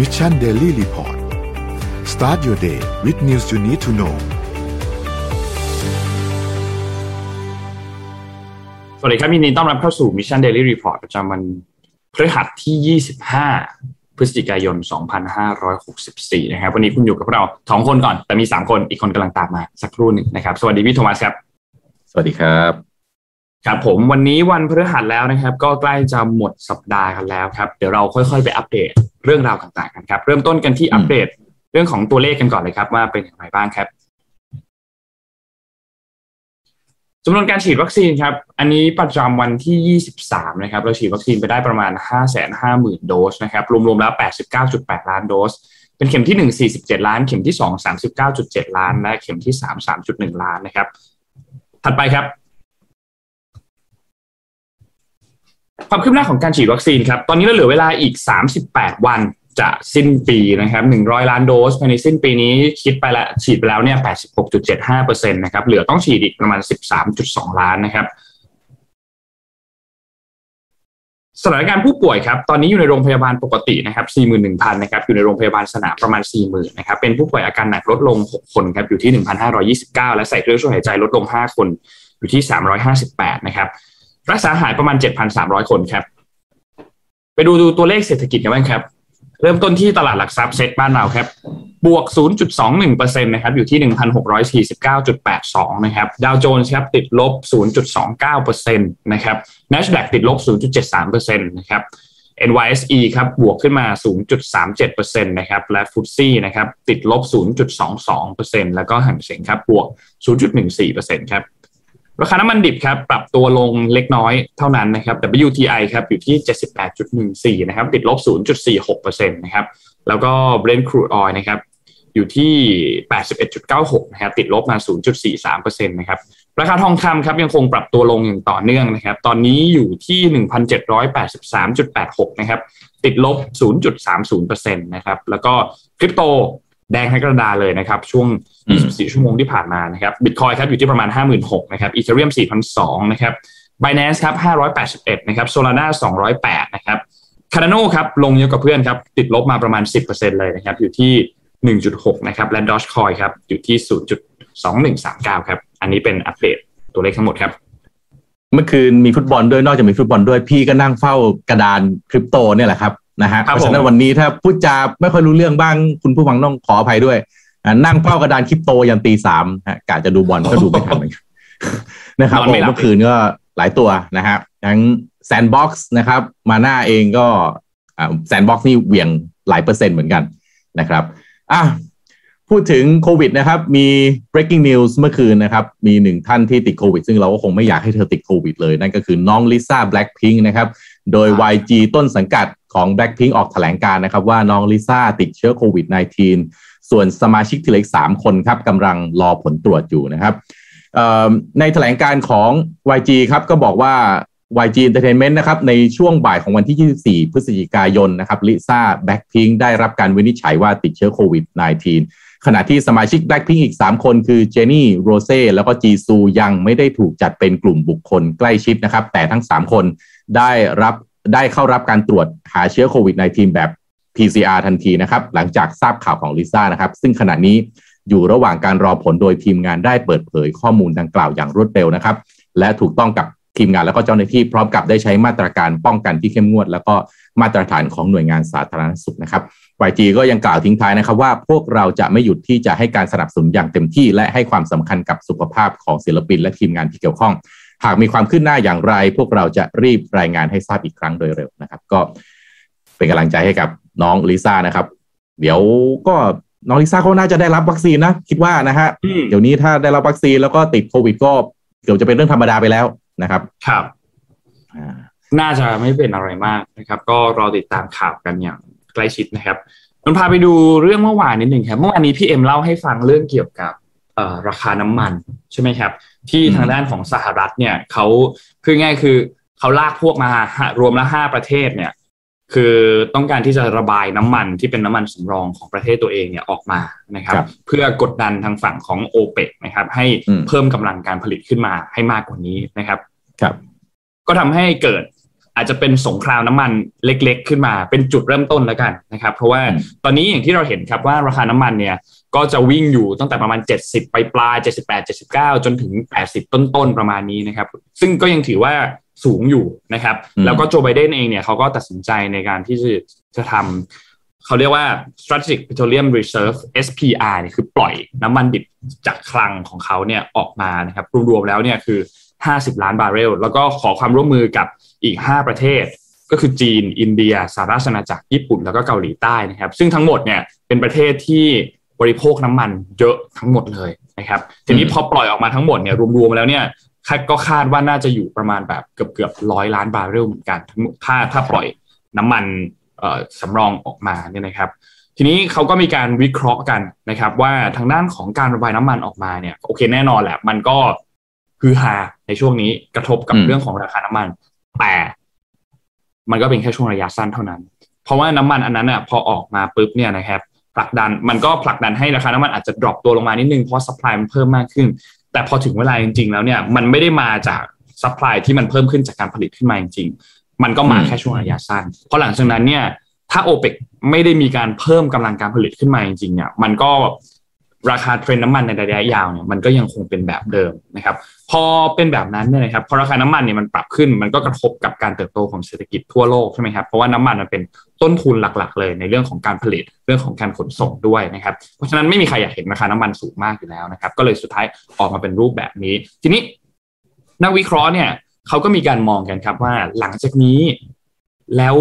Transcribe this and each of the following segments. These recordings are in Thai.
Mission Daily Report start your day with news you need to know สวัสดีครับยินดีต้อนรับเข้าสู่ Mission Daily Report ประจำวันพฤหัสที่ 25 พฤศจิกายน 2564 นะครับ วันนี้คุณอยู่กับเราสองคนก่อน แต่มี 3 คน อีกคนกำลังตามมาสักครู่หนึ่งนะครับ สวัสดีพี่โทมัสครับ สวัสดีครับ ครับผมวันนี้วันพฤหัสแล้วนะครับ ก็ใกล้จะหมดสัปดาห์กันแล้วครับ เดี๋ยวเราค่อยๆ ไปอัปเดตเรื่องราวต่างๆกันครับ เริ่มต้นกันที่อัปเดตเรื่องของตัวเลขกันก่อนเลยครับ ว่าเป็นอย่างไรบ้างครับจำนวนการฉีดวัคซีนครับ อันนี้ประจำวันที่ 23 นะครับ เราฉีดวัคซีนไปได้ประมาณ 550,000 โดสนะครับ รวมๆแล้ว 89.8 ล้านโดส เป็นเข็มที่ 1 47 ล้าน เข็มที่ 2 39.7 ล้าน และเข็มที่ 3 3.1 ล้านนะครับ ถัดไปครับ ความคืบหน้าของการฉีดวัคซีนครับ ตอนนี้เราเหลือเวลาอีก 38 วันจะสิ้นปีนะครับ 100 ล้านโดสภายในสิ้นปีนี้คิดไปแล้วฉีดไปแล้วเนี่ย 86.75%นะครับ เหลือต้องฉีดอีกประมาณ 13.2 ล้านนะครับสถานการณ์ผู้ป่วยครับตอนนี้อยู่ในโรงพยาบาลปกตินะครับ 41,000 นะครับอยู่ในโรงพยาบาลสนามประมาณ 40,000 นะครับเป็นผู้ป่วยอาการหนักลดลง 6 คนครับอยู่ที่ 1,529 และใส่เครื่องช่วยหายใจลดลง 5 คนอยู่ที่ 358 นะครับ รักษาหายประมาณ 7,300 คนครับ ไปดูดูตัวเลขเศรษฐกิจกันบ้างครับ เริ่มต้นที่ตลาดหลักทรัพย์เซ็ตบ้านเราครับ บวก 0.21%นะครับ อยู่ที่ 1,649.82 นะครับ ดาวโจนส์ครับติดลบ 0.29%นะครับ NASDAQ ติดลบ 0.73%นะครับ NYSE ครับบวกขึ้นมา 0.37%นะครับและฟุตซี่นะครับติดลบ 0.22%แล้วก็หังเสียงครับบวก 0.14%ครับ ราคาน้ำมันดิบครับปรับตัวลงเล็กน้อยเท่านั้นนะครับ WTI ครับอยู่ที่ 78.14 นะครับติดลบ 0.46%นะครับแล้วก็ Brent crude oil นะครับอยู่ที่ 81.96 นะครับติดลบมา 0.43%นะครับราคาทองคำครับยังคงปรับตัวลงอย่างต่อเนื่องนะครับ ตอนนี้อยู่ที่ 1,783.86 นะครับติดลบ 0.30%นะครับแล้วก็คริปโต แดงให้กระดาเลยนะครับ ช่วง 24 ชั่วโมงที่ผ่านมานะครับบิตคอยครับอยู่ที่ประมาณ 56,000นะครับอีเทเรียม4,200นะครับ Binance ครับ 581นะครับโซลาร่า208นะครับคาร์โนครับลงเยอะกว่าเพื่อนครับติดลบมาประมาณ 10%เลยนะครับอยู่ที่ 1.6นะครับและดอชคอยครับอยู่ที่ 0.2139ครับอันนี้เป็นอัปเดตตัวเลขทั้งหมดครับเมื่อคืนมีฟุตบอลด้วยนอกจากมีฟุตบอลด้วยพี่ก็นั่งเฝ้ากระดานคริปโตเนี่ยแหละครับ นะฮะครับเพราะฉะนั้นผมวันนี้ถ้าพูดจาไม่ค่อยรู้เรื่องบ้าง คุณผู้ฟังต้องขออภัยด้วยอ่านั่งเฝ้ากระดานคริปโตยันตีสามฮะกะจะดูบอลก็ดูไม่ทันเหมือนกันนะครับนอนโอ้ไม่หลับเมื่อคืนก็หลายตัวนะฮะทั้ง Sandbox นะครับ มานาเองก็ Sandbox นี่เหวี่ยงหลายเปอร์เซ็นต์เหมือนกันนะครับอะพูดถึงโควิดนะครับ มี breaking news เมื่อคืนนะครับ มีหนึ่งท่านที่ติดโควิด ซึ่งเราก็คงไม่อยากให้เธอติดโควิดเลย นั่นก็คือน้องลิซ่า Blackpink นะครับ โดย YG ต้นสังกัด ของ Blackpink ออกแถลงการนะครับว่าน้องลิซ่าติดเชื้อโควิด -19 ส่วนสมาชิกที่เหลืออีก3คนครับกำลังรอผลตรวจอยู่นะครับในแถลงการของ YG ครับก็บอกว่า YG Entertainment นะครับในช่วงบ่ายของวันที่ 24 พฤศจิกายนนะครับลิซ่า Blackpink ได้รับการวินิจฉัยว่าติดเชื้อโควิด -19 ขณะที่สมาชิก Blackpink อีก 3 คนคือเจนี่โรเซ่แล้วก็จีซูยังไม่ได้ถูกจัดเป็นกลุ่มบุคคลใกล้ชิดนะครับ แต่ทั้ง 3 คนได้รับ ได้เข้ารับการตรวจหาเชื้อโควิด -19 แบบ PCR ทันทีนะครับ หลังจากทราบข่าวของลิซ่านะครับ ซึ่งขณะนี้อยู่ระหว่างการรอผลโดยทีมงานได้เปิดเผยข้อมูลดังกล่าวอย่างรวดเร็วนะครับ และถูกต้องกับทีมงานแล้วก็เจ้าหน้าที่พร้อมกับได้ใช้มาตรการป้องกันที่เข้มงวด แล้วก็มาตรฐานของหน่วยงานสาธารณสุขนะครับ YG ก็ยังกล่าวทิ้งท้ายนะครับว่าพวกเราจะไม่หยุดที่จะให้การสนับสนุนอย่างเต็มที่ และให้ความสำคัญกับสุขภาพของศิลปินและทีมงานที่เกี่ยวข้อง หากมีความคืบหน้าอย่างไร พวกเราจะรีบรายงานให้ทราบอีกครั้งโดยเร็วนะครับ ก็เป็นกำลังใจให้กับน้องลิซ่านะครับ เดี๋ยวก็น้องลิซ่าเขาน่าจะได้รับวัคซีนนะ คิดว่านะฮะอืมเดี๋ยวนี้ถ้าได้รับวัคซีนแล้วก็ติดโควิดก็เกือบจะเป็นเรื่องธรรมดาไปแล้วนะครับ ครับอ่าน่าจะไม่เป็นอะไรมากนะครับ ก็รอติดตามข่าวกันอย่างใกล้ชิดนะครับนนพาไปดูเรื่องเมื่อวานนิดหนึ่งครับ เมื่อวานนี้พี่เอ็มเล่าให้ฟังเรื่องเกี่ยวกับเอ่อ ราคาน้ำมันใช่ไหมครับ ที่ทางด้านของสหรัฐเนี่ยเขาคือง่ายคือเขาลากพวกมาหารวมแล้วห้าประเทศเนี่ยคือต้องการที่จะระบายน้ำมันที่เป็นน้ำมันสำรองของประเทศตัวเองเนี่ยออกมานะครับครับเพื่อกดดันทางฝั่งของโอเปกนะครับ ให้อืมเพิ่มกำลังการผลิตขึ้นมาให้มากกว่านี้นะครับครับ ก็ทำให้เกิดอาจจะเป็นสงครามน้ำมันเล็ก ๆ ขึ้นมา เป็นจุดเริ่มต้นแล้วกันนะครับ เพราะว่าตอนนี้อย่างที่เราเห็นครับว่าราคาน้ำมันเนี่ย ก็จะวิ่งอยู่ตั้งแต่ประมาณ 70 ไปปลาย 78 79 จนถึง 80 ต้นๆ ประมาณนี้นะครับ ซึ่งก็ยังถือว่าสูงอยู่นะครับ แล้วก็โจไบเดนเองเนี่ยเขาก็ตัดสินใจในการที่จะจะทำเขาเรียกว่า strategic petroleum reserve SPR เนี่ยคือปล่อยน้ำมันดิบจากคลังของเขาเนี่ยออกมานะครับ รวมๆแล้วเนี่ยคือ 50 ล้านบาร์เรล แล้วก็ขอความร่วมมือกับอีก 5 ประเทศก็คือจีน อินเดียสหราชอาณาจักรญี่ปุ่นแล้วก็เกาหลีใต้นะครับ ซึ่งทั้งหมดเนี่ยเป็นประเทศที่ บริโภคน้ำมันเยอะทั้งหมดเลยนะครับทีนี้พอปล่อยออกมาทั้งหมดเนี่ยรวมๆแล้วเนี่ยก็คาดว่าน่าจะอยู่ประมาณแบบเกือบเกือบร้อยล้านบาร์เรลเหมือนกันทั้งหมดถ้าถ้าปล่อยน้ำมันสำรองออกมาเนี่ยนะครับ ทีนี้เขาก็มีการวิเคราะห์กันนะครับ ว่าทางด้านของการระบายน้ำมันออกมาเนี่ยโอเคแน่นอนแหละ มันก็คือฮาในช่วงนี้กระทบกับเรื่องของราคาน้ำมัน แต่มันก็เป็นแค่ช่วงระยะสั้นเท่านั้น เพราะว่าน้ำมันอันนั้นอะพอออกมาปุ๊บเนี่ยนะครับ ผลักดันมันก็ผลักดันให้ราคาน้ำมันอาจจะดรอปตัวลงมานิดนึงเพราะสป라이มันเพิ่มมากขึ้น แต่พอถึงเวลาจริงๆแล้วเนี่ย มันไม่ได้มาจากสป라이ที่มันเพิ่มขึ้นจากการผลิตขึ้นมาจริงๆมันก็มาแค่ช่วงระยะสั้นเพราะหลังจากนั้นเนี่ย ถ้าโอเปกไม่ได้มีการเพิ่มกำลังการผลิตขึ้นมาจริงๆเนี่ยมันก็ ราคาเทรนน้ำมันในระยะยาวเนี่ยมันก็ยังคงเป็นแบบเดิมนะครับ พอเป็นแบบนั้นเนี่ยนะครับพอราคาน้ำมันเนี่ยมันปรับขึ้นมันก็กระทบกับการเติบโตของเศรษฐกิจทั่วโลกใช่ไหมครับเพราะว่าน้ำมันมันเป็นต้นทุนหลักๆ เลยในเรื่องของการผลิตเรื่องของการขนส่งด้วยนะครับ เพราะฉะนั้นไม่มีใครอยากเห็นราคาน้ำมันสูงมากอยู่แล้วนะครับ ก็เลยสุดท้ายออกมาเป็นรูปแบบนี้ ทีนี้นักวิเคราะห์เนี่ยเขาก็มีการมองกันครับว่าหลังจากนี้ แล้ว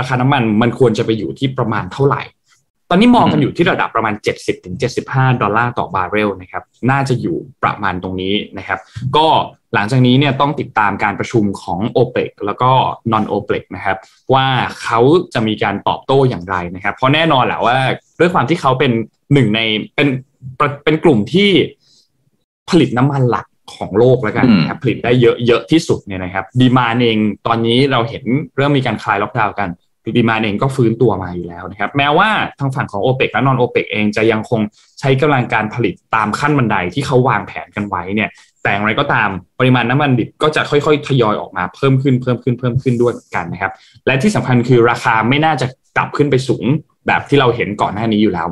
ราคาน้ำมันมันควรจะไปอยู่ที่ประมาณเท่าไหร่ อนนี้มองกันอยู่ที่ระดับประมาณ 70-75 ดอลลาร์ต่อบาร์เรลนะครับน่าจะอยู่ประมาณตรงนี้นะครับ ก็หลังจากนี้เนี่ยต้องติดตามการประชุมของ o p e ปแล้วก็ non o p e ปนะครับว่าเขาจะมีการตอบโต้อย่างไรนะครับ เพราะแน่นอนแหละว่าด้วยความที่เขาเป็นหนึ่งในเป็นเป็นกลุ่มที่ผลิตน้ำมันหลักของโลกแล้วกันนะครับผลิตได้เยอะเยอะที่สุดเนี่ยนะครับดีมาเองตอนนี้เราเห็นเริ่มมีการคลายล็อกดาวน์กัน ดีมาเองก็ฟื้นตัวมาอยู่แล้วนะครับ แม้ว่าทางฝั่งของโอเปกและนอนโอเปกเองจะยังคงใช้กำลังการผลิตตามขั้นบันไดที่เขาวางแผนกันไว้เนี่ย แต่อย่างไรก็ตามปริมาณน้ำมันดิบก็จะค่อยๆ ทยอยออกมาเพิ่มขึ้นเพิ่มขึ้นเพิ่มขึ้นด้วยกันนะครับ และที่สำคัญคือราคาไม่น่าจะกลับขึ้นไปสูงแบบที่เราเห็นก่อนหน้านี้อยู่แล้ว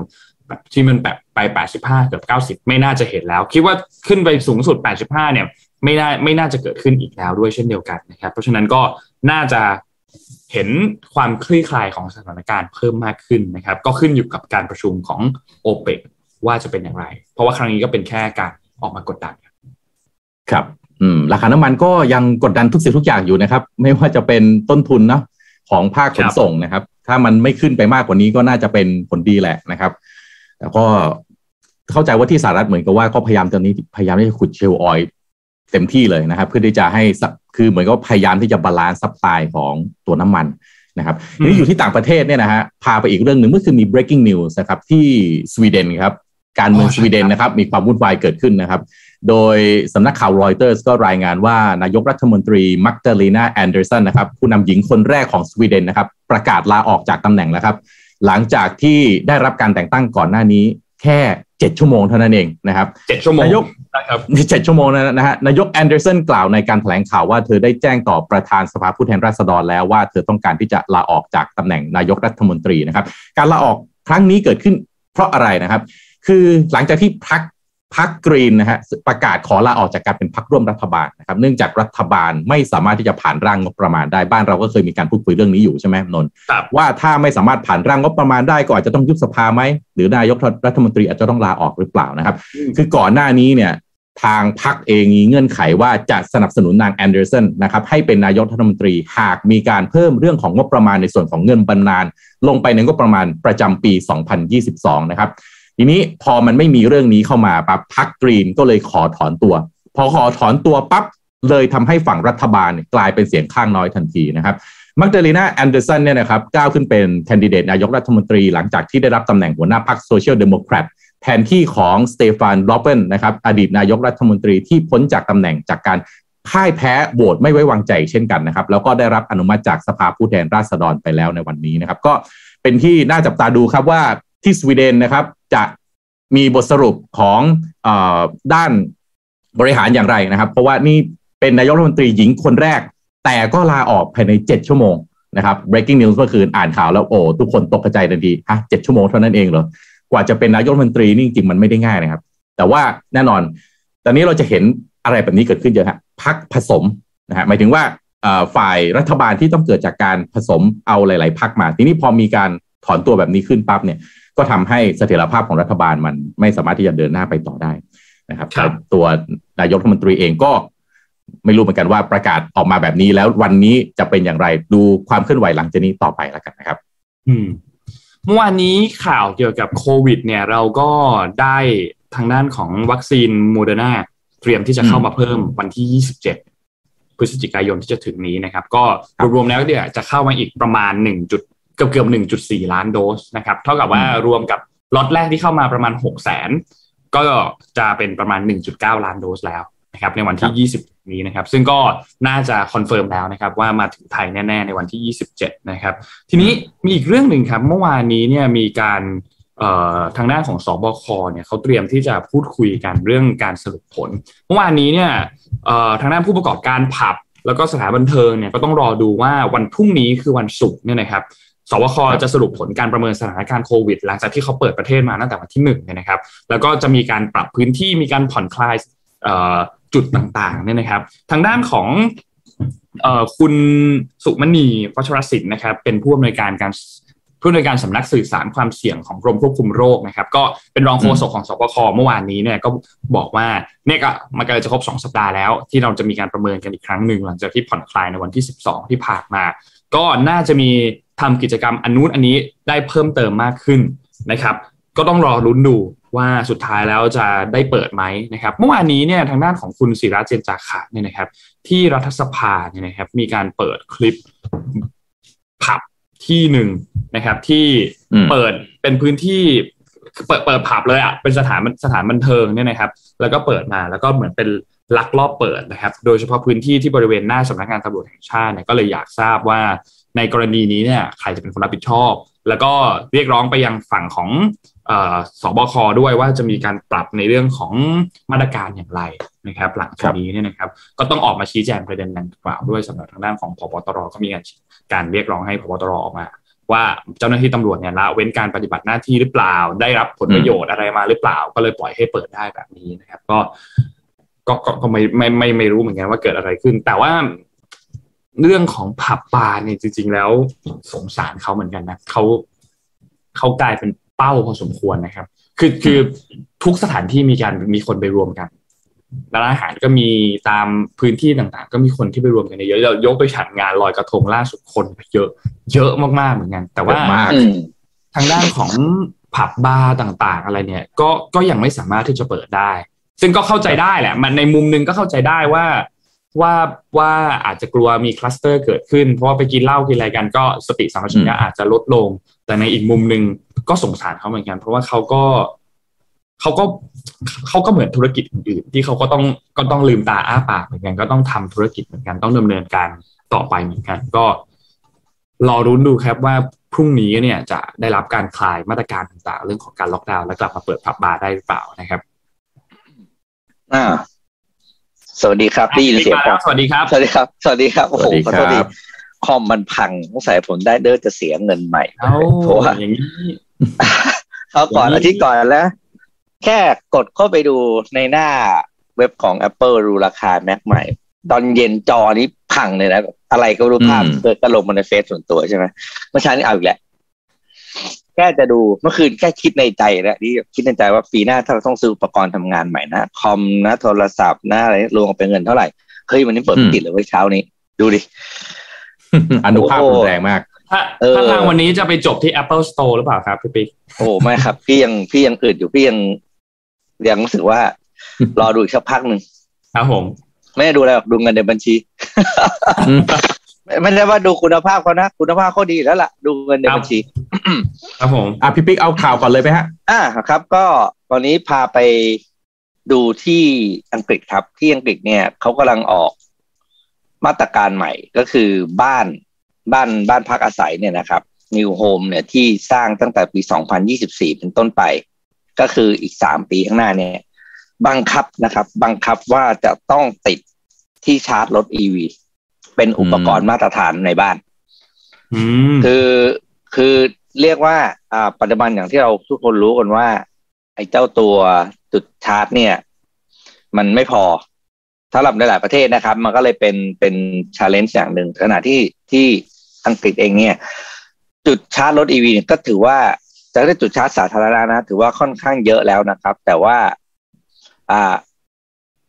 แบบที่มันแบบไป 85 เกือบ 90 ไม่น่าจะเห็นแล้ว คิดว่าขึ้นไปสูงสุด 85 เนี่ย ไม่น่าไม่น่าจะเกิดขึ้นอีกแล้วด้วยเช่นเดียวกันนะครับ เพราะฉะนั้นก็น่าจะ เห็นความคลี่คลายของสถานการณ์เพิ่มมากขึ้นนะครับ ก็ขึ้นอยู่กับการประชุมของโอเปกว่าจะเป็นอย่างไร เพราะว่าครั้งนี้ก็เป็นแค่การออกมากดดัน ครับราคาน้ำมันก็ยังกดดันทุกสิ่งทุกอย่างอยู่นะครับ ไม่ว่าจะเป็นต้นทุนเนาะของภาคขนส่งนะครับ ถ้ามันไม่ขึ้นไปมากกว่านี้ก็น่าจะเป็นผลดีแหละนะครับแต่ก็เข้าใจว่าที่สหรัฐเหมือนกับว่าก็พยายามตอนนี้พยายามที่จะขุด shale oil เต็มที่เลยนะครับ เพื่อที่จะให้คือเหมือนก็พยายามที่จะ balance supply ของตัวน้ำมันนะครับนี่อยู่ที่ต่างประเทศเนี่ยนะฮะพาไปอีกเรื่องหนึ่งเมื่อคืนมี breaking news นะครับที่สวีเดนครับการเมืองสวีเดนนะครับมีความวุ่นวายเกิดขึ้นนะครับ โดยสำนักข่าวรอยเตอร์สก็รายงานว่านายกรัฐมนตรีมักดาเลนาแอนเดอร์สันนะครับผู้นำหญิงคนแรกของสวีเดนนะครับประกาศลาออกจากตำแหน่งแล้วครับ หลังจากที่ได้รับการแต่งตั้งก่อนหน้านี้แค่เจ็ดชั่วโมงเท่านั้นเองนะครับเจ็ดชั่วโมงนายก นะครับเจ็ดชั่วโมงนะฮะนายกแอนเดอร์สันกล่าวในการแถลงข่าวว่าเธอได้แจ้งต่อประธานสภาผู้แทนราษฎรแล้วว่าเธอต้องการที่จะลาออกจากตำแหน่งนายกรัฐมนตรีนะครับ การลาออกครั้งนี้เกิดขึ้นเพราะอะไรนะครับ คือหลังจากที่พรรค พรรคกรีนนะฮะประกาศขอลาออกจากการเป็นพรรคร่วมรัฐบาลนะครับเนื่องจากรัฐบาลไม่สามารถที่จะผ่านร่างงบประมาณได้บ้านเราก็เคยมีการพูดคุยเรื่องนี้อยู่ใช่ไหมนนท์ว่าถ้าไม่สามารถผ่านร่างงบประมาณได้ก็อาจจะต้องยุบสภาไหมหรือนายกรัฐมนตรีอาจจะต้องลาออกหรือเปล่านะครับ คือก่อนหน้านี้เนี่ยทางพรรคเองมีเงื่อนไขว่าจะสนับสนุนนางแอนเดอร์สันนะครับให้เป็นนายกรัฐมนตรีหากมีการเพิ่มเรื่องของงบประมาณในส่วนของเงินบำนาลงไปในงบประมาณประจำปี 2022 นะครับ ทีนี้พอมันไม่มีเรื่องนี้เข้ามาปั๊บพรรคกรีนก็เลยขอถอนตัว พอขอถอนตัวปั๊บเลยทำให้ฝั่งรัฐบาลกลายเป็นเสียงข้างน้อยทันทีนะครับมักดาเลนาแอนเดอร์สันเนี่ยนะครับก้าวขึ้นเป็น candidate นายกรัฐมนตรีหลังจากที่ได้รับตำแหน่งหัวหน้าพรรคโซเชียลเดโมแครตแทนที่ของสเตฟานลอเวนนะครับอดีตนายกรัฐมนตรีที่พ้นจากตำแหน่งจากการพ่ายแพ้โหวตไม่ไว้วางใจเช่นกันนะครับ แล้วก็ได้รับอนุมัติจากสภาผู้แทนราษฎรไปแล้วในวันนี้นะครับ ก็เป็นที่น่าจับตาดูครับว่า ที่สวีเดนนะครับจะมีบทสรุปของอด้านบริหารอย่างไรนะครับ เพราะว่านี่เป็นนายกรัฐมนตรีหญิงคนแรก แต่ก็ลาออกภายใน 7 ชั่วโมงนะครับ breaking news เมื่อคืนอ่านข่าวแล้วโอ้ทุกคนตกใจทันทีฮะเจ็ดชั่วโมงเท่านั้นเองเหรอกว่าจะเป็นนายกรัฐมนตรีนี่จริงมันไม่ได้ง่ายนะครับ แต่ว่าแน่นอน ตอนนี้เราจะเห็นอะไรแบบนี้เกิดขึ้นเยอะฮะพักผสมนะฮะหมายถึงว่าฝ่ายรัฐบาลที่ต้องเกิดจากการผสมเอาหลาย ๆพรรคมา ทีนี้พอมีการถอนตัวแบบนี้ขึ้นปั๊บเนี่ย ก็ทำให้เสถียรภาพของรัฐบาลมันไม่สามารถที่จะเดินหน้าไปต่อได้นะครับตัวนายกรัฐมนตรีเองก็ไม่รู้เหมือนกันว่าประกาศออกมาแบบนี้แล้ววันนี้จะเป็นอย่างไรดูความเคลื่อนไหวหลังจากนี้ต่อไปแล้วกันนะครับ อืมเมื่อวานนี้ข่าวเกี่ยวกับโควิด เนี่ยเราก็ได้ทางด้านของวัคซีนโมเดอร์นาเตรียมที่จะเข้ามาเพิ่มวันที่ 27 พฤศจิกายนที่จะถึงนี้นะครับ ก็รวมๆแล้วเนี่ยจะเข้ามาอีกประมาณ 1จุดเกือบเกือบ1.4ล้านโดสนะครับ เท่ากับว่ารวมกับล็อตแรกที่เข้ามาประมาณ6แสนก็จะเป็นประมาณ1.9ล้านโดสแล้วนะครับในวันที่20นี้นะครับ ซึ่งก็น่าจะ confirm แล้วนะครับ ว่ามาถึงไทยแน่ ๆ ในวันที่27นะครับ ทีนี้มีอีกเรื่องหนึ่งครับ เมื่อวานนี้เนี่ยมีการทางด้านของสอบคเนี่ยเขาเตรียมที่จะพูดคุยกันเรื่องการสรุปผล เมื่อวานนี้เนี่ยทางด้านผู้ประกอบการผับ แล้วก็สถานบันเทิงเนี่ยก็ต้องรอดูว่าวันพรุ่งนี้คือวันศุกร์เนี่ยนะครับ สวคจะสรุปผลการประเมินสถานการณ์โควิด หลังจากที่เขาเปิดประเทศมาตั้งแต่วันที่หนึ่งเนี่ยนะครับ แล้วก็จะมีการปรับพื้นที่มีการผ่อนคลายจุดต่างๆเนี่ยนะครับ ทางด้านของคุณสุมณีวัชรศิลป์นะครับ เป็นผู้อำนวยการการผู้อำนวยการสำนักสื่อสารความเสี่ยงของกรมควบคุมโรคนะครับ ก็เป็นรองโฆษกของสบคเมื่อวานนี้เนี่ยก็บอกว่าเนี่ยก็มันก็จะครบ 2 สัปดาห์แล้ว ที่เราจะมีการประเมินกันอีกครั้งหนึ่งหลังจากที่ผ่อนคลายในวันที่ 12 ที่ผ่านมา ก็น่าจะมี ทำกิจกรรมอันนู้นอันนี้ได้เพิ่มเติมมากขึ้นนะครับ ก็ต้องรอรุ้นดูว่าสุดท้ายแล้วจะได้เปิดไหมนะครับเมื่อวานนี้เนี่ยทางด้านของคุณศิระเจนจาคะเนี่ยนะครับ ที่รัฐสภาเนี่ยนะครับ มีการเปิดคลิปผับที่หนึ่งนะครับ ที่เปิดเป็นพื้นที่เปิดเปิดผับเลยอะเป็นสถานสถานบันเทิงเนี่ยนะครับ แล้วก็เปิดมาแล้วก็เหมือนเป็นลักลอบเปิดนะครับ โดยเฉพาะพื้นที่ที่บริเวณหน้าสำนักงานตำรวจแห่งชาติเนี่ยก็เลยอยากทราบว่า ในกรณีนี้เนี่ยใครจะเป็นคนรับผิดชอบ แล้วก็เรียกร้องไปยังฝั่งของสบคด้วยว่าจะมีการปรับในเรื่องของมาตรการอย่างไรนะครับ หลังจากนี้เนี่ยนะครับ ก็ต้องออกมาชี้แจงประเด็นดังกล่าวด้วยสำหรับทางด้านของพบตรก็มีการการเรียกร้องให้พบตรออกมา ว่าเจ้าหน้าที่ตำรวจเนี่ยละเว้นการปฏิบัติหน้าที่หรือเปล่า ได้รับผลประโยชน์อะไรมาหรือเปล่า ก็เลยปล่อยให้เปิดได้แบบนี้นะครับ ก็ก็ก็ไม่ไม่ไม่ไม่รู้เหมือนกันว่าเกิดอะไรขึ้น แต่ว่า เรื่องของผับบาร์เนี่ยจริง ๆ แล้วสงสารเขาเหมือนกันนะเขาเขากลายเป็นเป้าพอสมควรนะครับ คือคือทุกสถานที่มีการมีคนไปรวมกันร้านอาหารก็มีตามพื้นที่ต่างๆ ก็มีคนที่ไปรวมกันเยอะเรายกไปฉันงานลอยกระทงล่าสุดคนเยอะ เยอะมากๆเหมือนกัน แต่ว่าทางด้านของผับบาร์ต่างๆ อะไรเนี่ย ก็ก็ยังไม่สามารถที่จะเปิดได้ ซึ่งก็เข้าใจได้แหละ มันในมุมนึงก็เข้าใจได้ว่า ว่าว่าอาจจะกลัวมีคลัสเตอร์เกิดขึ้น เพราะว่าไปกินเหล้ากินอะไรกันก็สติสัมปชัญญะอาจจะลดลง แต่ในอีกมุมหนึ่งก็สงสารเขาเหมือนกัน เพราะว่าเขาก็เขาก็เขาก็เหมือนธุรกิจอื่นๆที่เขาก็ต้องก็ต้องลืมตาอ้าปากเหมือนกันก็ต้องทำธุรกิจเหมือนกันต้องดำเนินการต่อไปเหมือนกัน ก็รอรุ้นดูครับว่าพรุ่งนี้เนี่ยจะได้รับการคลายมาตรการต่างๆ เรื่องของการล็อกดาวน์และกลับมาเปิดผับบาร์ได้หรือเปล่านะครับ อ่า สวัสดีครับได้ยินเสียงสวัสดีครับ สวัสดีครับ สวัสดีครับ โอ้โหขอโทษดีคอมมันพังสงสัยผมได้เด้อจะเสียเงินใหม่เพราะว่าอย่างนี้เขาก่อนอาทิตย์ก่อนแล้ว แค่กดเข้าไปดูในหน้าเว็บของ Apple ดูราคา Mac ใหม่ ตอนเย็นจอนี้พังเลยนะ อะไรก็รู้ภาพเกิดกระลงมาในเฟซส่วนตัวใช่ไหมเมื่อเช้านี้เอาอีกแหละ แค่จะดูเมื่อคืนแค่คิดในใจแล้วนี่คิดในใจว่าปีหน้าถ้าเราต้องซื้ออุปกรณ์ทำงานใหม่นะคอมนะโทรศัพท์นะอะไรรวมเป็นเงินเท่าไหร่เฮ้ยวันนี้เปิดติดเลยไว้เช้านี้ ดูดิอนุภาพรุนแรงมากถ้าถ้าทางวันนี้จะไปจบที่ Apple Store หรือเปล่าครับพี่ปิ๊กโอ้ไม่ครับ พี่ยังพี่ยังอืดอยู่พี่ยังยังรู้สึกว่า รอดูอีกสักพักหนึ่งครับผม ไม่ได้ดูอะไรหรอกดูเงินในบัญชี ไม่ได้ว่าดูคุณภาพเขานะ คุณภาพเขาดีแล้วล่ะ ดูเงินในบัญชี ครับผมอะพี่ปิ๊กเอาข่าวก่อนเลยไหมฮะ อ่าครับ ก็ตอนนี้พาไปดูที่อังกฤษครับ ที่อังกฤษเนี่ยเขากำลังออกมาตรการใหม่ก็คือบ้านบ้านบ้านพักอาศัยเนี่ยนะครับนิวโฮมเนี่ยที่สร้างตั้งแต่ปี 2024 เป็นต้นไป ก็คืออีกสามปีข้างหน้าเนี่ยบังคับนะครับ บังคับว่าจะต้องติดที่ชาร์จรถ EV เป็นอุปกรณ์มาตรฐานในบ้านอืมคือคือเรียกว่าอ่าปัจจุบันอย่างที่เราทุกคนรู้กันว่า ไอ้เจ้าตัวจุดชาร์จ เนี่ย มันไม่พอสำหรับในหลายประเทศนะครับ มันก็เลยเป็นเป็น challenge อย่างหนึ่งขณะที่ที่อังกฤษเองเนี่ย จุดชาร์จรถ EV ก็ถือว่าจะได้จุดชาร์จสาธารณะนะ ถือว่าค่อนข้างเยอะแล้วนะครับ แต่ว่า อ่า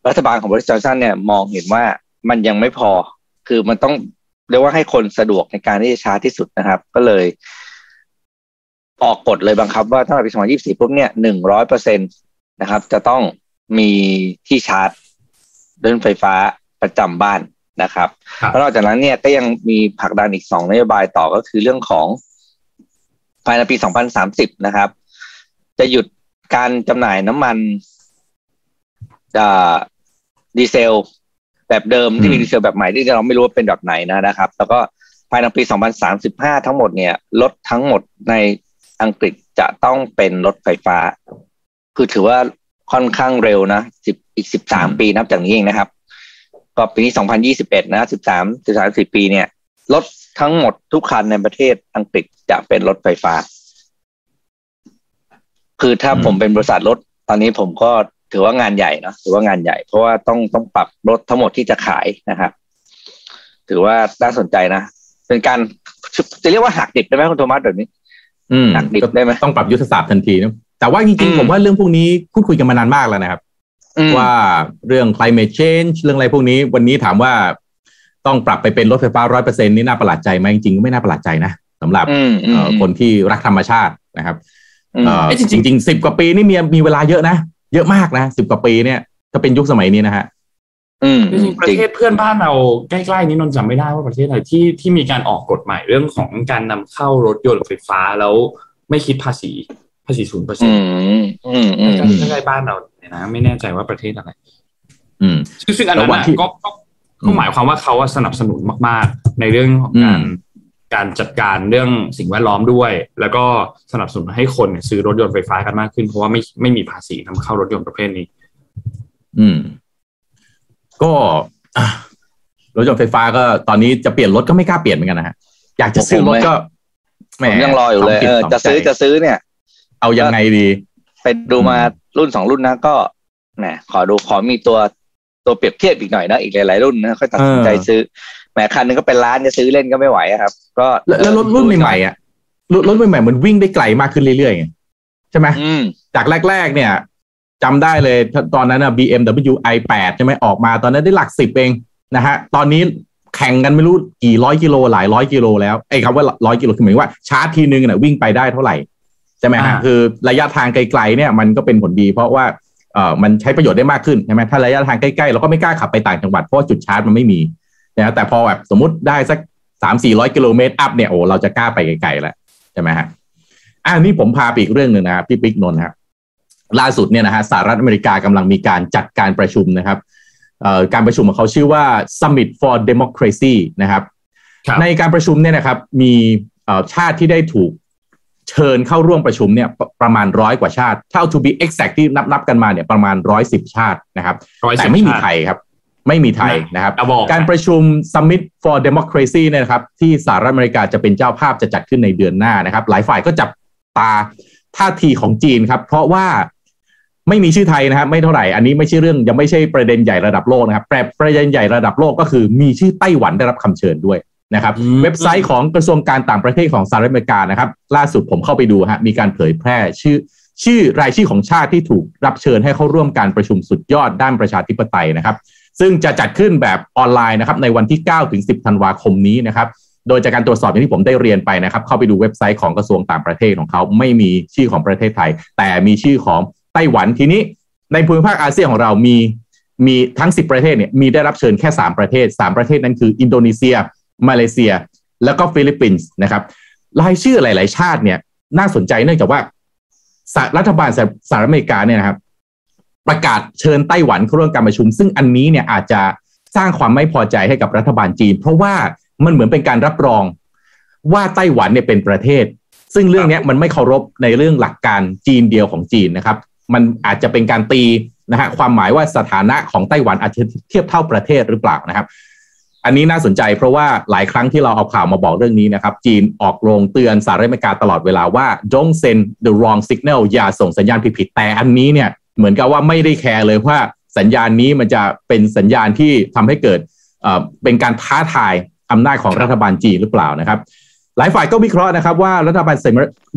รัฐบาลของบอริสจอห์นสันเนี่ย มองเห็นว่ามันยังไม่พอ คือมันต้องเรียกว่าให้คนสะดวกในการที่จะชาร์จที่สุดนะครับ ก็เลย ออกกฎเลยบังคับ ว่าถ้าปี2024ปุ๊บเนี่ยหนึ่งร้อยเปอร์เซ็นตนะครับ จะต้องมีที่ชาร์จรถไฟฟ้าประจำบ้านนะครับครับแล้วนอกจากนั้นเนี่ยก็ยังมีผลักดันอีกสองนโยบายต่อก็คือเรื่องของภายในปี 2030 นะครับ จะหยุดการจำหน่ายน้ำมันอ่าดีเซล แบบเดิมที่มีอืมดีเซลแบบใหม่ที่เราไม่รู้ว่าเป็นแบบไหนนะนะครับ แล้วก็ภายในปี 2035 ทั้งหมดเนี่ยรถทั้งหมดในอังกฤษจะต้องเป็นรถไฟฟ้า คือถือว่าค่อนข้างเร็วนะสิบอีก 13 ปีนับจากนี้เองนะครับ ก็ปีนี้2021 นะ 13 13 4ปีเนี่ยรถทั้งหมดทุกคันในประเทศอังกฤษจะเป็นรถไฟฟ้า คือถ้าอืมผมเป็นบริษัทรถ ตอนนี้ผมก็ ถือว่างานใหญ่เนอะถือว่างานใหญ่ เพราะว่าต้องต้องปรับรถทั้งหมดที่จะขายนะครับ ถือว่าน่าสนใจนะ เป็นการจะเรียกว่าหักดิบได้ไหมคุณโทมัสแบบนี้ อืมหักดิบได้ไหมต้องปรับยุทธศาสตร์ทันทีนะแต่ว่าจริงอืมๆผมว่าเรื่องพวกนี้พูดคุยกันมานานมากแล้วนะครับอืมว่าเรื่อง climate change เรื่องอะไรพวกนี้ วันนี้ถามว่าต้องปรับไปเป็นรถไฟฟ้าร้อยเปอร์เซ็นนี่น่าประหลาดใจไหมจริงๆก็ไม่น่าประหลาดใจนะสำหรับอืมอืมเอ่อคนที่รักธรรมชาตินะครับอืมเอ่อเอ้ยจจริงๆริงๆสิบกว่าปีนี่มีมีเวลาเยอะนะ เยอะมากนะสิบกว่าปีเนี่ยถ้าเป็นยุคสมัยนี้นะฮะอืมจริงๆประเทศเพื่อนบ้านเราใกล้ๆนี้นนท์จำไม่ได้ว่าประเทศไหนที่ที่มีการออกกฎใหม่เรื่องของการนำเข้ารถยนต์ไฟฟ้าแล้วไม่คิดภาษีภาษีศูนย์เปอร์เซ็นอืต์มอืมอืมใกล้ๆบ้านเราเนี่ยนะไม่แน่ใจว่าประเทศอะไร อืมซึ่งซึ่งอันนั้นแล้ววันน่ะที่ก็ก็ก็หมายความว่าเขาอะสนับสนุนมาก ๆ ในเรื่องของการอืม การจัดการเรื่องสิ่งแวดล้อมด้วย แล้วก็สนับสนุนให้คนเนี่ยซื้อรถยนต์ไฟฟ้ากันมากขึ้น เพราะว่าไม่ไม่มีภาษีนำเข้ารถยนต์ประเภทนี้ อืม ก็อะรถยนต์ไฟฟ้าก็ตอนนี้จะเปลี่ยนรถก็ไม่กล้าเปลี่ยนเหมือนกันนะฮะอยากจะซื้อรถก็แหผมยังรออยู่เลยสเออจิตจะซื้อสงใจจะซื้อเนี่ย เอายังไงดี ไปดูมารุ่นสองรุ่นนะก็แหมขอดูขอมีตัวตัวเปรียบเทียบอีกหน่อยนะอีกหลายๆรุ่นนะค่อยตัดสินใจเออซื้อ แหมคันหนึงก็เป็นล้านจะซื้อเล่นก็ไม่ไหวอะครับ ก็แล้วแล้วรถรุ่นใหม่ๆอะรถรถใหม่ๆมันวิ่งได้ไกลมากขึ้นเรื่อยๆไงใช่ไหมอืมจากแรก ๆ เนี่ยจำได้เลยตอนนั้นนะ BMW i8 ใช่ไหมออกมา ตอนนั้นได้หลักสิบเองนะฮะตอนนี้แข่งกันไม่รู้กี่ร้อยกิโลหลายร้อยกิโลแล้วไอ้คำว่าร้อยกิโลคือหมายว่าชาร์จทีนึงน่ะวิ่งไปได้เท่าไหร่ใช่ไหมฮะอ่าคือระยะทางไกลๆเนี่ยมันก็เป็นผลดี เพราะว่าเอ่อมันใช้ประโยชน์ได้มากขึ้นใช่ไหมถ้าระยะทางใกล้ๆเราก็ไม่กล้าขับไปต่างจังหวัดเพราะว่าจุดชาร์จมันไม่มี นะแต่พอแบบสมมติได้สักสามสี่ร้อยกิโลเมตรอัพเนี่ยโอ้เราจะกล้าไปไกลๆแล้วใช่ไหมฮะอ่านี่ผมพาไปอีกเรื่องหนึ่งนะครับพี่ปิ๊กนนท์ครับล่าสุดเนี่ยนะฮะสหรัฐอเมริกากำลังมีการจัดการประชุมนะครับเอ่อการประชุมของเขาชื่อว่า Summit for Democracy นะครับครับในการประชุมเนี่ยนะครับมีเอ่อชาติที่ได้ถูกเชิญเข้าร่วมประชุมเนี่ยประประมาณร้อยกว่าชาติ เท่า to be exact ที่นับนับกันมาเนี่ยประมาณร้อยสิบชาตินะครับ110แต่ไม่มีชาติไทยครับ ไม่มีไทยนะครับอะบอกการประชุม Summit for Democracy เนี่ยนะครับที่สหรัฐอเมริกาจะเป็นเจ้าภาพจะจัดขึ้นในเดือนหน้านะครับ หลายฝ่ายก็จับตาท่าทีของจีนครับ เพราะว่าไม่มีชื่อไทยนะครับ ไม่เท่าไหร่ อันนี้ไม่ใช่เรื่องยังไม่ใช่ประเด็นใหญ่ระดับโลกนะครับแต่ประเด็นใหญ่ระดับโลกก็คือมีชื่อไต้หวันได้รับคำเชิญด้วยนะครับอืมเว็บไซต์ของกระทรวงการต่างประเทศของสหรัฐอเมริกานะครับ ล่าสุดผมเข้าไปดูฮะมีการเผยแพร่ชื่อชื่อรายชื่อของชาติที่ถูกรับเชิญให้เข้าร่วมการประชุมสุดยอดด้านประชาธิปไตยนะครับ ซึ่งจะจัดขึ้นแบบออนไลน์นะครับในวันที่ 9 ถึง 10 ธันวาคมนี้นะครับโดยจากการตรวจสอบอย่างที่ผมได้เรียนไปนะครับ เข้าไปดูเว็บไซต์ของกระทรวงต่างประเทศของเขาไม่มีชื่อของประเทศไทย แต่มีชื่อของไต้หวันทีนี้ ในภูมิภาคอาเซียนของเรามีมีทั้ง 10 ประเทศเนี่ยมีได้รับเชิญแค่ 3 ประเทศ 3 ประเทศนั้นคือ อินโดนีเซีย มาเลเซีย แล้วก็ฟิลิปปินส์นะครับรายชื่อหลาย ๆ ชาติเนี่ยน่าสนใจเนื่องจากว่ารัฐบาลสหรัฐอเมริกาเนี่ยนะครับ ประกาศเชิญไต้หวันเข้าร่วมการประชุม ซึ่งอันนี้เนี่ยอาจจะสร้างความไม่พอใจให้กับรัฐบาลจีน เพราะว่ามันเหมือนเป็นการรับรองว่าไต้หวันเนี่ยเป็นประเทศ ซึ่งเรื่องนี้มันไม่เคารพในเรื่องหลักการจีนเดียวของจีนนะครับ มันอาจจะเป็นการตีนะฮะความหมายว่าสถานะของไต้หวันอาจจะเทียบเท่าประเทศหรือเปล่านะครับ อันนี้น่าสนใจเพราะว่าหลายครั้งที่เราเอาข่าวมาบอกเรื่องนี้นะครับ จีนออกโรงเตือนสหรัฐอเมริกาตลอดเวลาว่า don't send the wrong signal อย่าส่งสัญญาณผิดๆแต่อันนี้เนี่ย เหมือนกับว่าไม่ได้แคร์เลยว่าสัญญาณนี้มันจะเป็นสัญญาณที่ทำให้เกิดเป็นการท้าทายอำนาจของรัฐบาลจีนหรือเปล่านะครับ หลายฝ่ายก็วิเคราะห์นะครับ ว่ารัฐบาล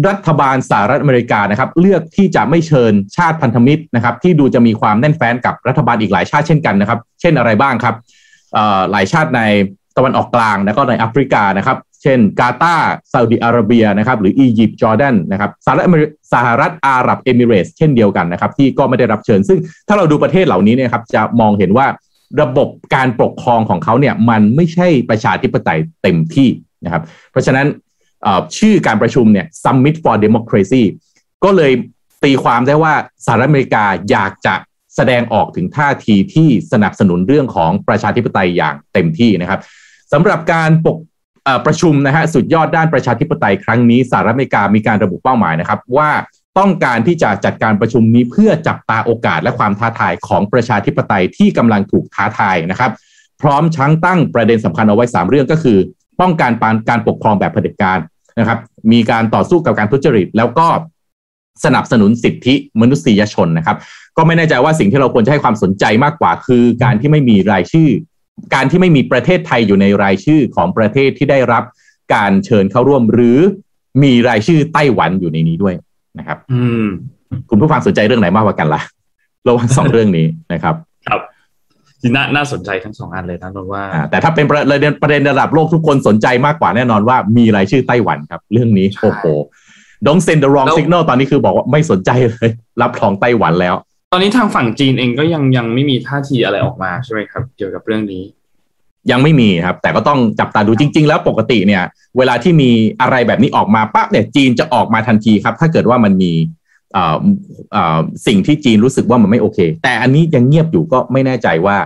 รัฐบาลสหรัฐอเมริกานะครับ เลือกที่จะไม่เชิญชาติพันธมิตรนะครับ ที่ดูจะมีความแน่นแฟ้นกับรัฐบาลอีกหลายชาติเช่นกันนะครับ เช่นอะไรบ้างครับหลายชาติในตะวันออกกลางแล้วก็ในแอฟริกานะครับเช่นกาตาร์ซาอุดิอาระเบียนะครับหรืออียิปต์จอร์แดนนะครับสหรัฐสหรัฐอาหรับเอมิเรสเช่นเดียวกันนะครับที่ก็ไม่ได้รับเชิญ ซึ่งถ้าเราดูประเทศเหล่านี้เนี่ยครับจะมองเห็นว่าระบบการปกครองของเขาเนี่ยมันไม่ใช่ประชาธิปไตยเต็มที่นะครับเพราะฉะนั้นชื่อการประชุมเนี่ย Summit for Democracy ก็เลยตีความได้ว่าสหรัฐอเมริกาอยากจะแสดงออกถึงท่าทีที่สนับสนุนเรื่องของประชาธิปไตยอย่างเต็มที่นะครับสำหรับการปก ประชุมนะฮะสุดยอดด้านประชาธิปไตยครั้งนี้สหรัฐอเมริกามีการระบุเป้าหมายนะครับ ว่าต้องการที่จะจัดการประชุมนี้เพื่อจับตาโอกาสและความท้าทายของประชาธิปไตยที่กำลังถูกท้าทายนะครับ พร้อมชั้งตั้งประเด็นสำคัญเอาไว้ 3 เรื่องก็คือ ป้องกันปานการปกครองแบบเผด็จการนะครับ มีการต่อสู้กับการทุจริต แล้วก็สนับสนุนสิทธิมนุษยชนนะครับ ก็ไม่แน่ใจว่าสิ่งที่เราควรจะให้ความสนใจมากกว่า คือการที่ไม่มีรายชื่อ การที่ไม่มีประเทศไทยอยู่ในรายชื่อของประเทศที่ได้รับการเชิญเข้าร่วม หรือมีรายชื่อไต้หวันอยู่ในนี้ด้วยนะครับ อืม คุณผู้ฟังสนใจเรื่องไหนมากกว่ากันละ่ะระหว่างสองเรื่องนี้นะครับ ครับน่าน่าสนใจทั้งสองอันเลยนะนนว่า แต่ถ้าเป็นประเด็นประเด็นระดับโลกทุกคนสนใจมากกว่าแน่นอนว่ามีรายชื่อไต้หวันครับ เรื่องนี้โอ้โห don't send the wrong signal ตอนนี้คือบอกว่าไม่สนใจเลย รับรองไต้หวันแล้ว ตอนนี้ทางฝั่งจีนเองก็ยังยังไม่มีท่าทีอะไรออกมาใช่ไหมครับ เกี่ยวกับเรื่องนี้ ยังไม่มีครับ แต่ก็ต้องจับตาดูจริง ๆ แล้วปกติเนี่ย เวลาที่มีอะไรแบบนี้ออกมาปั๊บเนี่ยจีนจะออกมาทันทีครับ ถ้าเกิดว่ามันมีสิ่งที่จีนรู้สึกว่ามันไม่โอเค แต่อันนี้ยังเงียบอยู่ก็ไม่แน่ใจว่า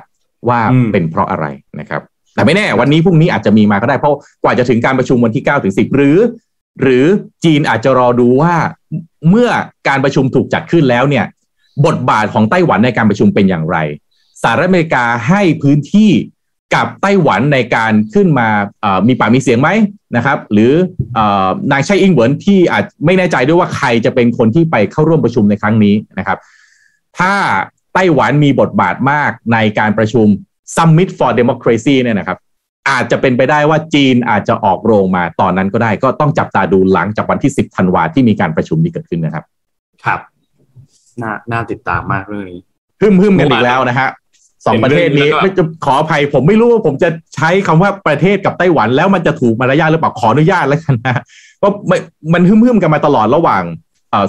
ว่าเป็นเพราะอะไรนะครับ แต่ไม่แน่วันนี้พรุ่งนี้อาจจะมีมาก็ได้เพราะกว่าจะถึงการประชุมวันที่9ถึง10 หรือ หรือจีนอาจจะรอดูว่าเมื่อการประชุมถูกจัดขึ้นแล้วเนี่ย บทบาทของไต้หวันในการประชุมเป็นอย่างไรสหรัฐอเมริกาให้พื้นที่กับไต้หวันในการขึ้นมามีปากมีเสียงไหมนะครับ หรือนางไช่อิงเหวินที่อาจไม่แน่ใจด้วยว่าใครจะเป็นคนที่ไปเข้าร่วมประชุมในครั้งนี้นะครับ ถ้าไต้หวันมีบทบาทมากในการประชุม Summit for Democracy เนี่ยนะครับ อาจจะเป็นไปได้ว่าจีนอาจจะออกโรงมาตอนนั้นก็ได้ ก็ต้องจับตาดูหลังจากวันที่ 10 ธันวาที่มีการประชุมนี้เกิดขึ้นนะครับ ครับ น่าน่าติดตามมากเรื่องนี้ฮึมฮึมกันอีกแล้วนะฮะสองประเทศนี้ไม่จะขออภัยผมไม่รู้ว่าผมจะใช้คำว่าประเทศกับไต้หวัน แล้วมันจะถูกมารยาทหรือเปล่าขออนุญาตแล้วกันนะก็มันฮึ่มๆกันมาตลอดระหว่าง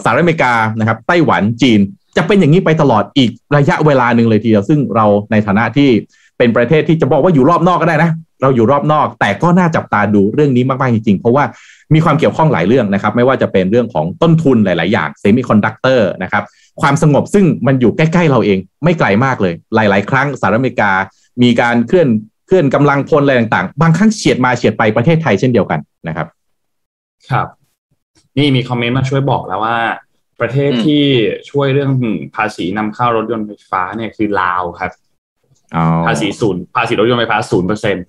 สหรัฐอเมริกานะครับ ไต้หวันจีน จะเป็นอย่างนี้ไปตลอดอีกระยะเวลาหนึ่งเลยทีเดียวซึ่งเราในฐานะที่เป็นประเทศที่จะบอกว่าอยู่รอบนอกก็ได้นะ เราอยู่รอบนอก แต่ก็น่าจับตาดูเรื่องนี้มากๆจริงๆเพราะว่า มีความเกี่ยวข้องหลายเรื่องนะครับ ไม่ว่าจะเป็นเรื่องของต้นทุนหลาย ๆ อย่างเซมิคอนดักเตอร์นะครับความสงบซึ่งมันอยู่ใกล้ ๆ เราเองไม่ไกลมากเลย หลาย ๆ ครั้งสหรัฐอเมริกา มีการเคลื่อนเคลื่อนกำลังพลอะไรต่าง ๆ บางครั้งเฉียดมาเฉียดไปประเทศไทยเช่นเดียวกันนะครับ ครับ นี่มีคอมเมนต์มาช่วยบอกแล้วว่า ประเทศที่ช่วยเรื่องภาษีนำเข้ารถยนต์ไฟฟ้าเนี่ยคือลาวครับภาษีศูนย์ภาษีรถยนต์ไฟฟ้าศูนย์เปอร์เซ็นต์